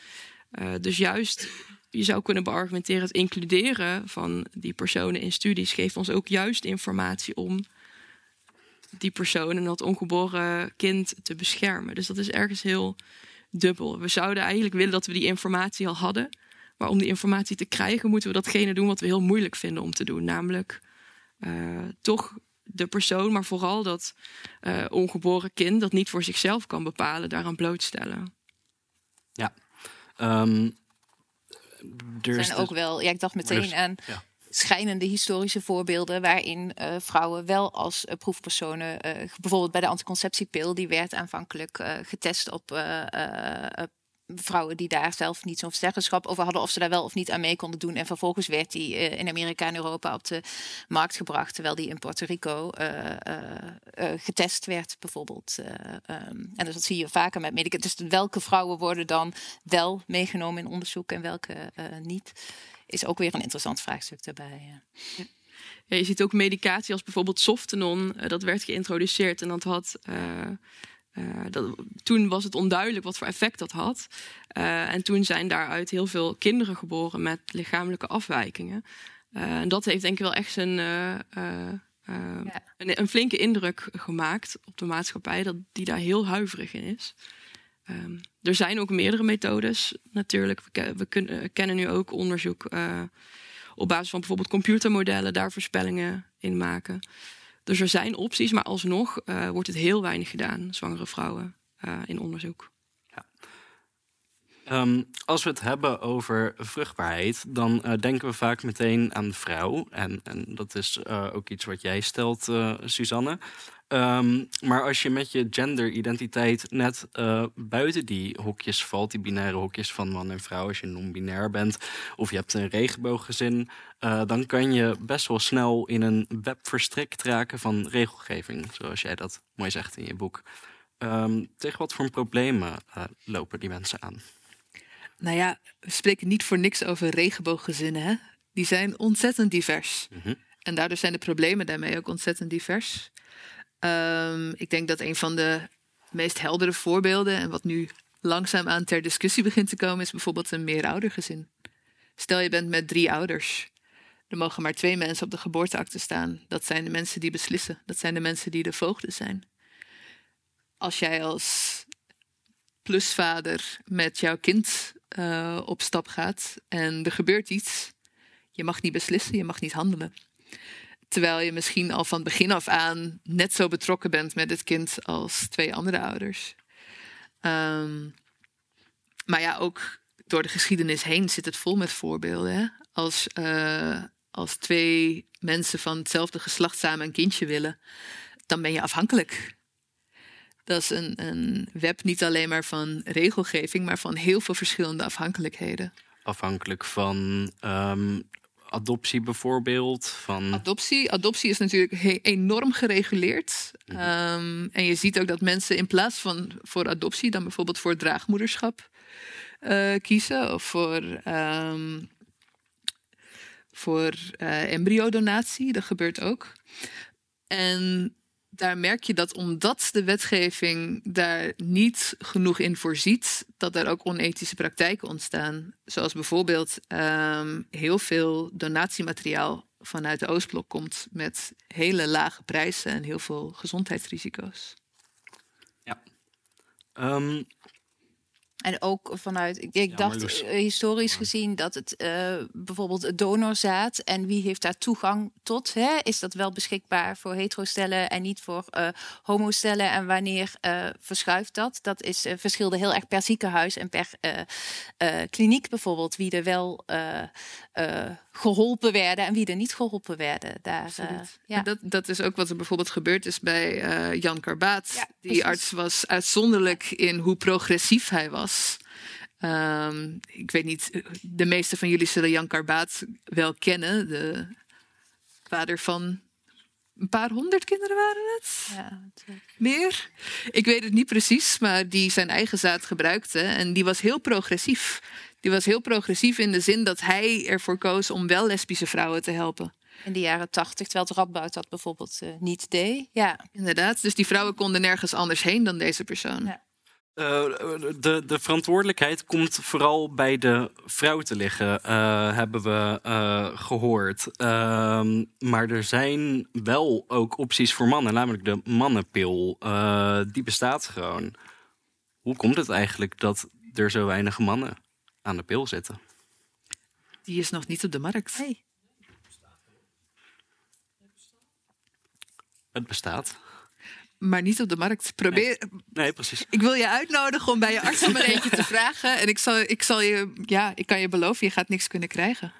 Dus juist, je zou kunnen beargumenteren, het includeren van die personen in studies geeft ons ook juist informatie om die persoon en dat ongeboren kind te beschermen. Dus dat is ergens heel dubbel. We zouden eigenlijk willen dat we die informatie al hadden. Maar om die informatie te krijgen, moeten we datgene doen wat we heel moeilijk vinden om te doen. Namelijk uh, toch de persoon, maar vooral dat uh, ongeboren kind dat niet voor zichzelf kan bepalen, daaraan blootstellen.
Ja. Um,
er zijn ook wel, ja, ik dacht meteen aan ja schijnende historische voorbeelden waarin uh, vrouwen wel als uh, proefpersonen, uh, bijvoorbeeld bij de anticonceptiepil, die werd aanvankelijk getest op vrouwen die daar zelf niet zo'n zeggenschap over hadden of ze daar wel of niet aan mee konden doen. En vervolgens werd die in Amerika en Europa op de markt gebracht, terwijl die in Puerto Rico getest werd, bijvoorbeeld. Um, en dus dat zie je vaker met medicatie. Dus welke vrouwen worden dan wel meegenomen in onderzoek en welke niet? Is ook weer een interessant vraagstuk daarbij. Ja.
Ja, je ziet ook medicatie als bijvoorbeeld Softenon. Uh, dat werd geïntroduceerd en dat had. Uh, uh, dat, toen was het onduidelijk wat voor effect dat had. en toen zijn daaruit heel veel kinderen geboren met lichamelijke afwijkingen. en dat heeft denk ik wel echt een, ja. een, een, flinke indruk gemaakt op de maatschappij, dat die daar heel huiverig in is. Um, er zijn ook meerdere methodes natuurlijk. We, we kunnen, kennen nu ook onderzoek uh, op basis van bijvoorbeeld computermodellen, daar voorspellingen in maken. Dus er zijn opties, maar alsnog uh, wordt het heel weinig gedaan, zwangere vrouwen, in onderzoek. Ja.
Um, als we het hebben over vruchtbaarheid, dan denken we vaak meteen aan de vrouw. En, en dat is ook iets wat jij stelt, Suzanne. Um, maar als je met je genderidentiteit net uh, buiten die hokjes valt, die binaire hokjes van man en vrouw, als je non-binair bent of je hebt een regenbooggezin, uh, dan kan je best wel snel in een web verstrikt raken van regelgeving, zoals jij dat mooi zegt in je boek. Um, tegen wat voor problemen uh, lopen die mensen aan?
Nou ja, we spreken niet voor niks over regenbooggezinnen. Hè? Die zijn ontzettend divers. Mm -hmm. En daardoor zijn de problemen daarmee ook ontzettend divers. Um, ik denk dat een van de meest heldere voorbeelden en wat nu langzaamaan ter discussie begint te komen, is bijvoorbeeld een meeroudergezin. Stel je bent met drie ouders. Er mogen maar twee mensen op de geboorteakte staan. Dat zijn de mensen die beslissen. Dat zijn de mensen die de voogden zijn. Als jij als plusvader met jouw kind uh, op stap gaat en er gebeurt iets, je mag niet beslissen, je mag niet handelen. Terwijl je misschien al van begin af aan net zo betrokken bent met het kind als twee andere ouders. Um, maar ja, ook door de geschiedenis heen zit het vol met voorbeelden. Als, uh, als twee mensen van hetzelfde geslacht samen een kindje willen, dan ben je afhankelijk. Dat is een, een web niet alleen maar van regelgeving, maar van heel veel verschillende afhankelijkheden.
Afhankelijk van um, adoptie bijvoorbeeld? Van...
Adoptie, adoptie is natuurlijk enorm gereguleerd. Mhm. Um, en je ziet ook dat mensen in plaats van voor adoptie dan bijvoorbeeld voor draagmoederschap uh, kiezen of voor, um, voor uh, embryodonatie. Dat gebeurt ook. En daar merk je dat omdat de wetgeving daar niet genoeg in voorziet, dat er ook onethische praktijken ontstaan. Zoals bijvoorbeeld um, heel veel donatiemateriaal vanuit de Oostblok komt met hele lage prijzen en heel veel gezondheidsrisico's.
Ja. Um,
en ook vanuit, ik, dacht eh, historisch gezien dat het uh, bijvoorbeeld het donorzaad en wie heeft daar toegang tot? Hè? Is dat wel beschikbaar voor heterostellen en niet voor uh, homostellen? En wanneer verschuift dat? Dat is verschilde heel erg per ziekenhuis en per kliniek bijvoorbeeld, wie er wel geholpen werden en wie er niet geholpen werden. Daar,
ja. dat, dat is ook wat er bijvoorbeeld gebeurd is bij Jan Karbaat. Die arts was uitzonderlijk in hoe progressief hij was. Um, ik weet niet, de meeste van jullie zullen Jan Karbaat wel kennen. De vader van een paar honderd kinderen waren het? Ja, Meer? Ik weet het niet precies, maar die zijn eigen zaad gebruikte. En die was heel progressief. Die was heel progressief in de zin dat hij ervoor koos om wel lesbische vrouwen te helpen.
In de jaren tachtig, terwijl het Radboud dat bijvoorbeeld uh, niet deed. Ja.
Inderdaad, dus die vrouwen konden nergens anders heen dan deze persoon. Ja.
Uh, de, de verantwoordelijkheid komt vooral bij de vrouw te liggen, uh, hebben we uh, gehoord. Uh, maar er zijn wel ook opties voor mannen, namelijk de mannenpil. die bestaat gewoon. Hoe komt het eigenlijk dat er zo weinig mannen aan de pil zitten?
Die is nog niet op de markt.
Hey.
Het bestaat
maar niet op de markt. Probeer.
Nee, precies.
Ik wil je uitnodigen om bij je arts om er eentje te vragen. En ik zal, ik zal je, ja, ik kan je beloven, je gaat niks kunnen krijgen.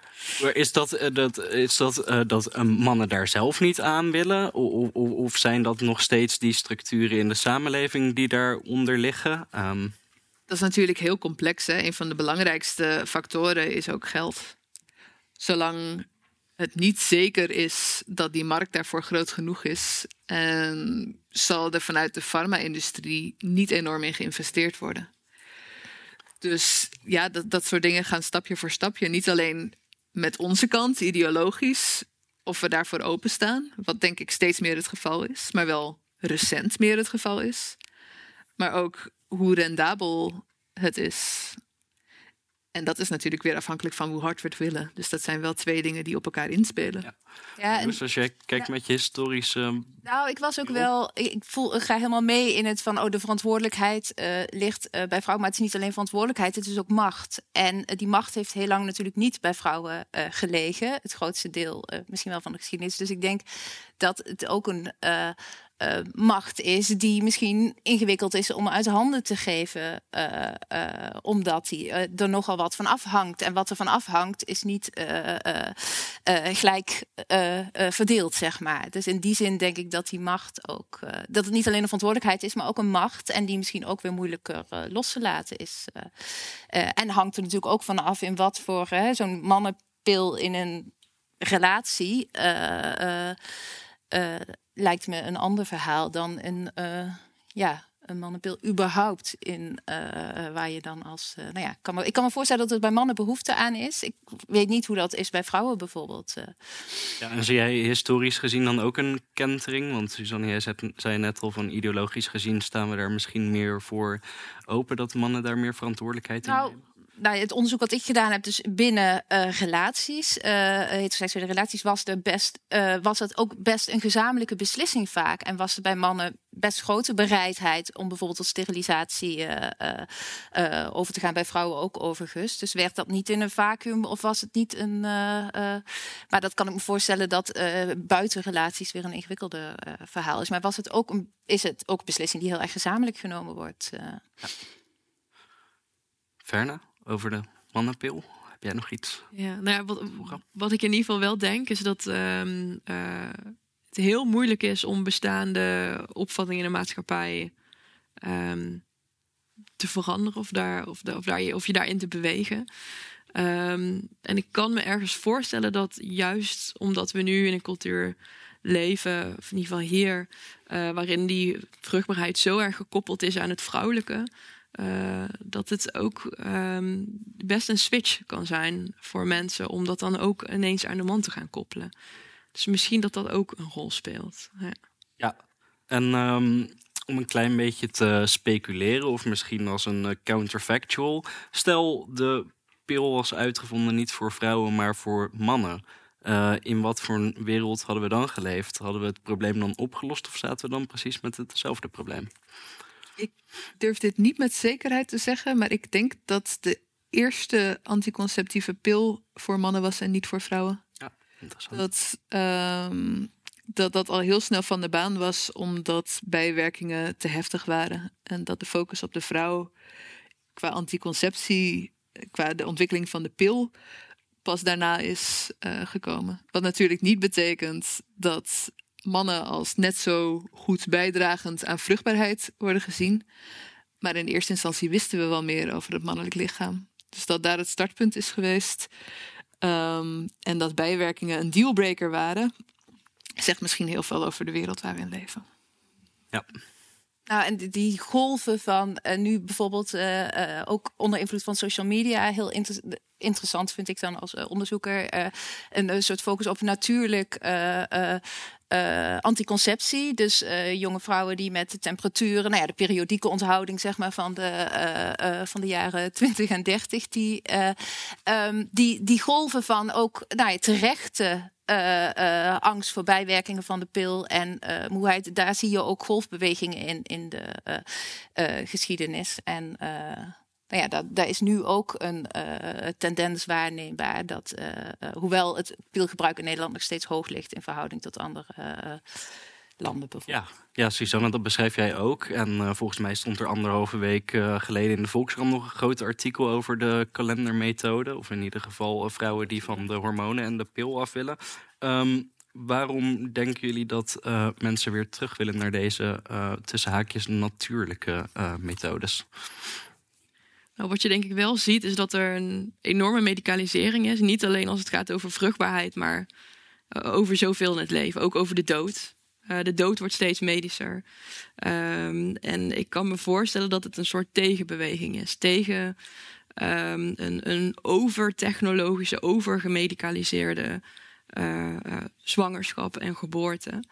Is dat, uh, dat, is dat, uh, dat uh, mannen daar zelf niet aan willen? Of, of, of, zijn dat nog steeds die structuren in de samenleving die daaronder liggen? Um...
Dat is natuurlijk heel complex. Hè? Een van de belangrijkste factoren is ook geld. Zolang het niet zeker is dat die markt daarvoor groot genoeg is, en zal er vanuit de farma-industrie niet enorm in geïnvesteerd worden. Dus ja, dat, dat soort dingen gaan stapje voor stapje. Niet alleen met onze kant, ideologisch, of we daarvoor openstaan, wat denk ik steeds meer het geval is, maar wel recent meer het geval is. Maar ook hoe rendabel het is. En dat is natuurlijk weer afhankelijk van hoe hard we het willen. Dus dat zijn wel twee dingen die op elkaar inspelen. Ja.
Ja, en, dus als jij kijkt met je historische.
Nou, ik was ook wel. Ik, voel, ik ga helemaal mee in het van. Oh, de verantwoordelijkheid uh, ligt uh, bij vrouwen. Maar het is niet alleen verantwoordelijkheid, het is ook macht. En uh, die macht heeft heel lang natuurlijk niet bij vrouwen gelegen. Het grootste deel misschien wel van de geschiedenis. Dus ik denk dat het ook een uh, macht is die misschien ingewikkeld is om uit handen te geven, uh, uh, omdat die, er nogal wat van afhangt. En wat er van afhangt is niet gelijk verdeeld, zeg maar. Dus in die zin denk ik dat die macht ook, dat het niet alleen een verantwoordelijkheid is, maar ook een macht en die misschien ook weer moeilijker los te laten is. en hangt er natuurlijk ook van af in wat voor zo'n mannenpil in een relatie lijkt me een ander verhaal dan een, uh, ja, een mannenpil überhaupt in uh, waar je dan als. Nou ja, kan me, ik kan me voorstellen dat er bij mannen behoefte aan is. Ik weet niet hoe dat is bij vrouwen bijvoorbeeld.
Ja, en zie jij historisch gezien dan ook een kentering? Want Suzanne, jij zei net al van ideologisch gezien staan we daar misschien meer voor open dat mannen daar meer verantwoordelijkheid in
nou,
nemen?
Nou, het onderzoek wat ik gedaan heb, dus binnen uh, relaties, uh, heteroseksuele relaties, was, er best, uh, was het ook best een gezamenlijke beslissing vaak. En was er bij mannen best grote bereidheid om bijvoorbeeld tot sterilisatie over te gaan. Bij vrouwen ook overigens. Dus werd dat niet in een vacuüm of was het niet een. maar dat kan ik me voorstellen dat buiten relaties weer een ingewikkelde verhaal is. Maar was het ook een, is het ook een beslissing die heel erg gezamenlijk genomen wordt? Ja.
Verna, over de mannenpil. Heb jij nog iets?
Ja, nou ja, wat, wat ik in ieder geval wel denk, is dat um, uh, het heel moeilijk is om bestaande opvattingen in de maatschappij um, te veranderen of, daar, of, de, of, daar, of je daarin te bewegen. Um, en ik kan me ergens voorstellen dat juist omdat we nu in een cultuur leven, of in ieder geval hier, uh, waarin die vruchtbaarheid zo erg gekoppeld is aan het vrouwelijke, uh, dat het ook um, best een switch kan zijn voor mensen om dat dan ook ineens aan de man te gaan koppelen. Dus misschien dat dat ook een rol speelt. Ja,
ja. en um, om een klein beetje te speculeren, of misschien als een uh, counterfactual. Stel, de pil was uitgevonden niet voor vrouwen, maar voor mannen. Uh, in wat voor een wereld hadden we dan geleefd? Hadden we het probleem dan opgelost of zaten we dan precies met hetzelfde probleem?
Ik durf dit niet met zekerheid te zeggen, maar ik denk dat de eerste anticonceptieve pil voor mannen was en niet voor vrouwen.
Ja, interessant.
Dat, um, dat dat al heel snel van de baan was, omdat bijwerkingen te heftig waren. En dat de focus op de vrouw qua anticonceptie, qua de ontwikkeling van de pil, pas daarna is uh, gekomen. Wat natuurlijk niet betekent dat mannen als net zo goed bijdragend aan vruchtbaarheid worden gezien. Maar in eerste instantie wisten we wel meer over het mannelijk lichaam. Dus dat daar het startpunt is geweest. Um, en dat bijwerkingen een dealbreaker waren, zegt misschien heel veel over de wereld waar we in leven.
Ja.
Nou, en die golven van uh, nu bijvoorbeeld uh, uh, ook onder invloed van social media heel inter interessant vind ik dan als onderzoeker een, soort focus op natuurlijk anticonceptie. Dus jonge vrouwen die met de temperaturen, nou ja, de periodieke onthouding zeg maar, van, de, van de jaren 20 en 30, die, um, die, die golven van ook nou terechte angst voor bijwerkingen van de pil en moeheid, daar zie je ook golfbewegingen in, in de geschiedenis. En nou ja, daar is nu ook een tendens waarneembaar dat, hoewel het pilgebruik in Nederland nog steeds hoog ligt in verhouding tot andere landen bijvoorbeeld.
Ja, ja, Susanne, dat beschrijf jij ook. En volgens mij stond er anderhalve week geleden in de Volkskrant nog een groot artikel over de kalendermethode. Of in ieder geval vrouwen die van de hormonen en de pil af willen. Um, waarom denken jullie dat mensen weer terug willen naar deze tussen haakjes natuurlijke methodes?
Nou, wat je denk ik wel ziet, is dat er een enorme medicalisering is. Niet alleen als het gaat over vruchtbaarheid, maar uh, over zoveel in het leven. Ook over de dood. Uh, de dood wordt steeds medischer. Um, en ik kan me voorstellen dat het een soort tegenbeweging is. Tegen um, een, een overtechnologische, overgemedicaliseerde uh, zwangerschap en geboorte.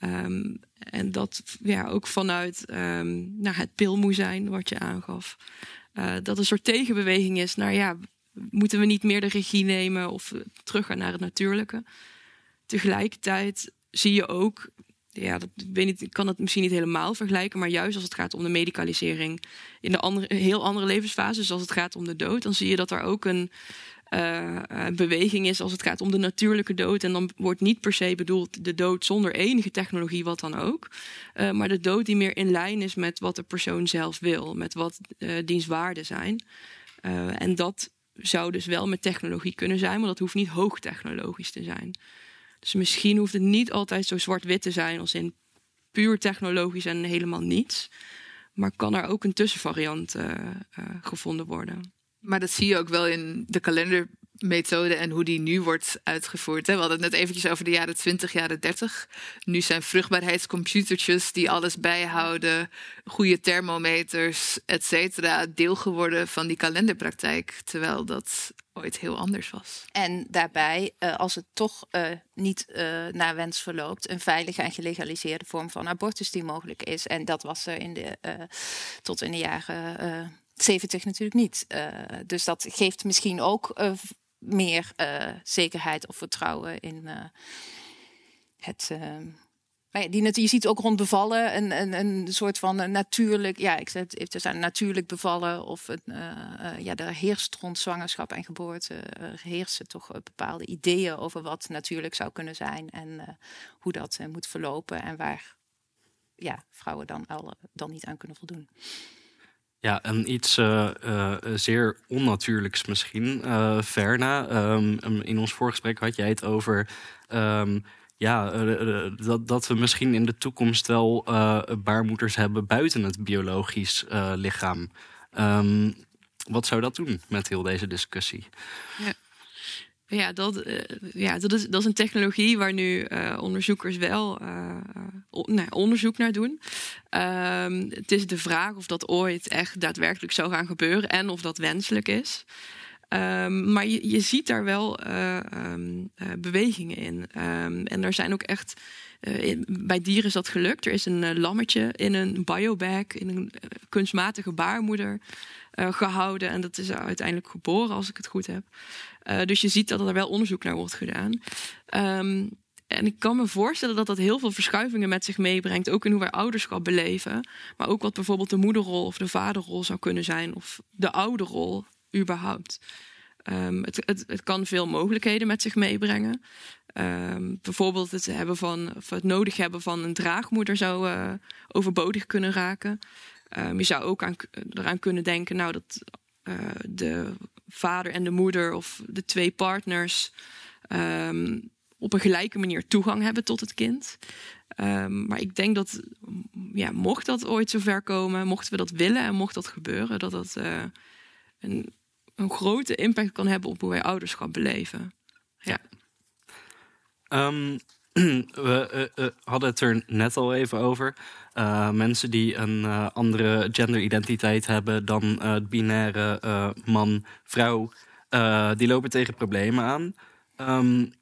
Um, en dat ja, ook vanuit um, nou, het pilmoe zijn, wat je aangaf. Dat een soort tegenbeweging is naar ja, moeten we niet meer de regie nemen of teruggaan naar het natuurlijke. Tegelijkertijd zie je ook, ja, dat, weet niet, ik kan het misschien niet helemaal vergelijken, maar juist als het gaat om de medicalisering in de andere, heel andere levensfases, als het gaat om de dood, dan zie je dat er ook een, uh, beweging is als het gaat om de natuurlijke dood. En dan wordt niet per se bedoeld de dood zonder enige technologie, wat dan ook. Uh, maar de dood die meer in lijn is met wat de persoon zelf wil, met wat uh, dienstwaarden zijn. en dat zou dus wel met technologie kunnen zijn, maar dat hoeft niet hoogtechnologisch te zijn. Dus misschien hoeft het niet altijd zo zwart-wit te zijn als in puur technologisch en helemaal niets. Maar kan er ook een tussenvariant gevonden worden.
Maar dat zie je ook wel in de kalendermethode en hoe die nu wordt uitgevoerd. We hadden het net eventjes over de jaren 20, jaren 30. Nu zijn vruchtbaarheidscomputertjes die alles bijhouden, goede thermometers, et cetera, deel geworden van die kalenderpraktijk. Terwijl dat ooit heel anders was.
En daarbij, uh, als het toch uh, niet uh, naar wens verloopt, een veilige en gelegaliseerde vorm van abortus die mogelijk is. En dat was er in de, tot in de jaren 70 natuurlijk niet. Dus dat geeft misschien ook meer zekerheid of vertrouwen in het. Die, je ziet ook rond bevallen een, een, een soort van natuurlijk, ja, ik zeg het even natuurlijk bevallen of een, ja, er heerst rond zwangerschap en geboorte heersen toch bepaalde ideeën over wat natuurlijk zou kunnen zijn en hoe dat moet verlopen en waar ja, vrouwen dan, al, dan niet aan kunnen voldoen.
Ja, en iets uh, uh, zeer onnatuurlijks misschien. Uh, Verna, um, in ons voorgesprek had jij het over... Um, ja, dat, dat we misschien in de toekomst wel baarmoeders hebben buiten het biologisch lichaam. Um, wat zou dat doen met heel deze discussie?
Ja. Ja, dat, ja dat, is, dat is een technologie waar nu onderzoekers wel nee, onderzoek naar doen. Um, het is de vraag of dat ooit echt daadwerkelijk zou gaan gebeuren en of dat wenselijk is. Um, maar je, ziet daar wel um, bewegingen in. en er zijn ook echt. In, bij dieren is dat gelukt. Er is een lammetje in een biobag, in een kunstmatige baarmoeder gehouden. En dat is uiteindelijk geboren, als ik het goed heb. Dus je ziet dat er wel onderzoek naar wordt gedaan. En ik kan me voorstellen dat dat heel veel verschuivingen met zich meebrengt. Ook in hoe wij ouderschap beleven. Maar ook wat bijvoorbeeld de moederrol of de vaderrol zou kunnen zijn. Of de ouderrol überhaupt. Um, het, het, kan veel mogelijkheden met zich meebrengen. Um, bijvoorbeeld het, hebben van, of het nodig hebben van een draagmoeder zou uh, overbodig kunnen raken. Um, je zou ook aan, eraan kunnen denken, nou, dat uh, de vader en de moeder of de twee partners op een gelijke manier toegang hebben tot het kind. Maar ik denk dat, ja, mocht dat ooit zover komen, mochten we dat willen en mocht dat gebeuren, dat dat uh, een, een grote impact kan hebben op hoe wij ouderschap beleven. Ja.
Um, we uh, uh, hadden het er net al even over. Uh, mensen die een andere genderidentiteit hebben dan het binaire man-vrouw, die lopen tegen problemen aan. Um,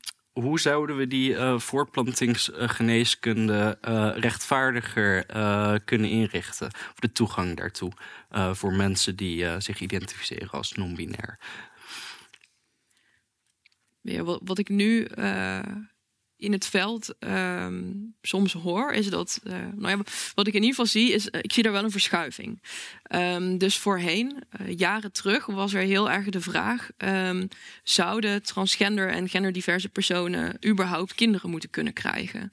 hoe zouden we die uh, voortplantingsgeneeskunde uh, rechtvaardiger uh, kunnen inrichten? Of de toegang daartoe voor mensen die zich identificeren als non-binair?
Wat, wat ik nu in het veld um, soms hoor, is dat. Uh, nou ja, wat ik in ieder geval zie, is. Uh, ik zie daar wel een verschuiving. Um, dus voorheen, uh, jaren terug, was er heel erg de vraag: um, zouden transgender en genderdiverse personen überhaupt kinderen moeten kunnen krijgen?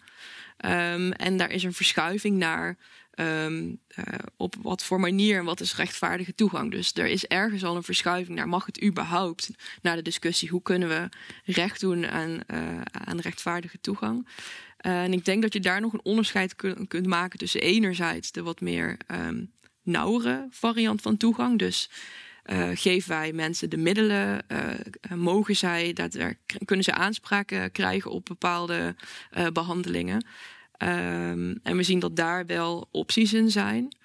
en daar is een verschuiving naar Um, uh, op wat voor manier en wat is rechtvaardige toegang. Dus er is ergens al een verschuiving naar mag het überhaupt naar de discussie hoe kunnen we recht doen aan, uh, aan rechtvaardige toegang. Uh, en ik denk dat je daar nog een onderscheid kun, kunt maken tussen enerzijds de wat meer um, nauwere variant van toegang. Dus uh, geven wij mensen de middelen? Mogen zij, er, kunnen ze aanspraken krijgen op bepaalde behandelingen? Um, en we zien dat daar wel opties in zijn.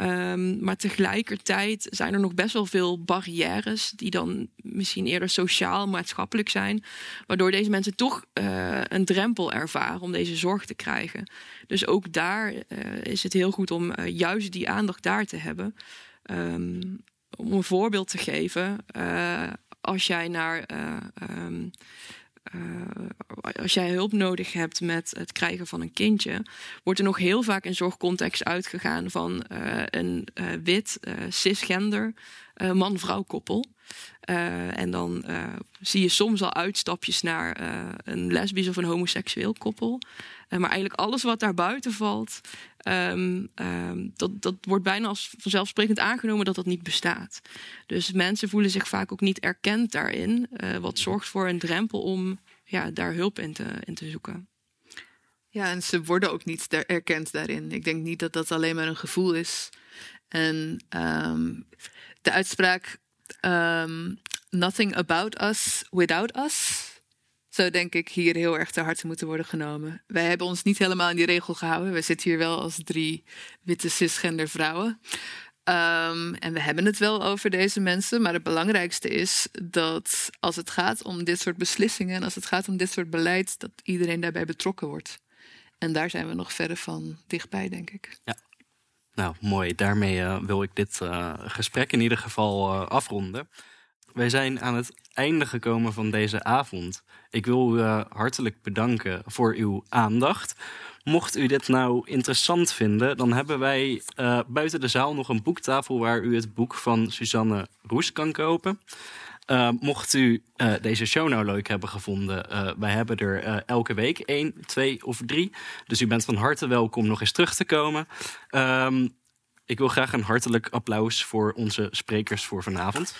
Um, maar tegelijkertijd zijn er nog best wel veel barrières die dan misschien eerder sociaal, maatschappelijk zijn, waardoor deze mensen toch uh, een drempel ervaren om deze zorg te krijgen. Dus ook daar uh, is het heel goed om uh, juist die aandacht daar te hebben. Um, om een voorbeeld te geven, als jij naar uh, als jij hulp nodig hebt met het krijgen van een kindje, wordt er nog heel vaak in zorgcontext uitgegaan van uh, een uh, wit, cisgender man-vrouw koppel. en dan zie je soms al uitstapjes naar een lesbisch of een homoseksueel koppel. maar eigenlijk alles wat daar buiten valt, um, um, dat, dat wordt bijna als vanzelfsprekend aangenomen dat dat niet bestaat. Dus mensen voelen zich vaak ook niet erkend daarin, wat zorgt voor een drempel om ja, daar hulp in te, in te zoeken.
Ja, en ze worden ook niet erkend daarin. Ik denk niet dat dat alleen maar een gevoel is. En um, de uitspraak nothing about us without us zou denk ik hier heel erg ter harte moeten worden genomen. Wij hebben ons niet helemaal in die regel gehouden. We zitten hier wel als drie witte cisgender vrouwen. Um, en we hebben het wel over deze mensen, maar het belangrijkste is dat als het gaat om dit soort beslissingen en als het gaat om dit soort beleid, dat iedereen daarbij betrokken wordt. En daar zijn we nog verder van dichtbij, denk ik.
Ja. Nou, mooi. Daarmee uh, wil ik dit uh, gesprek in ieder geval uh, afronden. Wij zijn aan het einde gekomen van deze avond. Ik wil u hartelijk bedanken voor uw aandacht. Mocht u dit nou interessant vinden, dan hebben wij buiten de zaal nog een boektafel waar u het boek van Suzanne Roes kan kopen. Uh, mocht u deze show nou leuk hebben gevonden, uh, wij hebben er elke week één, twee of drie. Dus u bent van harte welkom nog eens terug te komen. Um, ik wil graag een hartelijk applaus voor onze sprekers voor vanavond.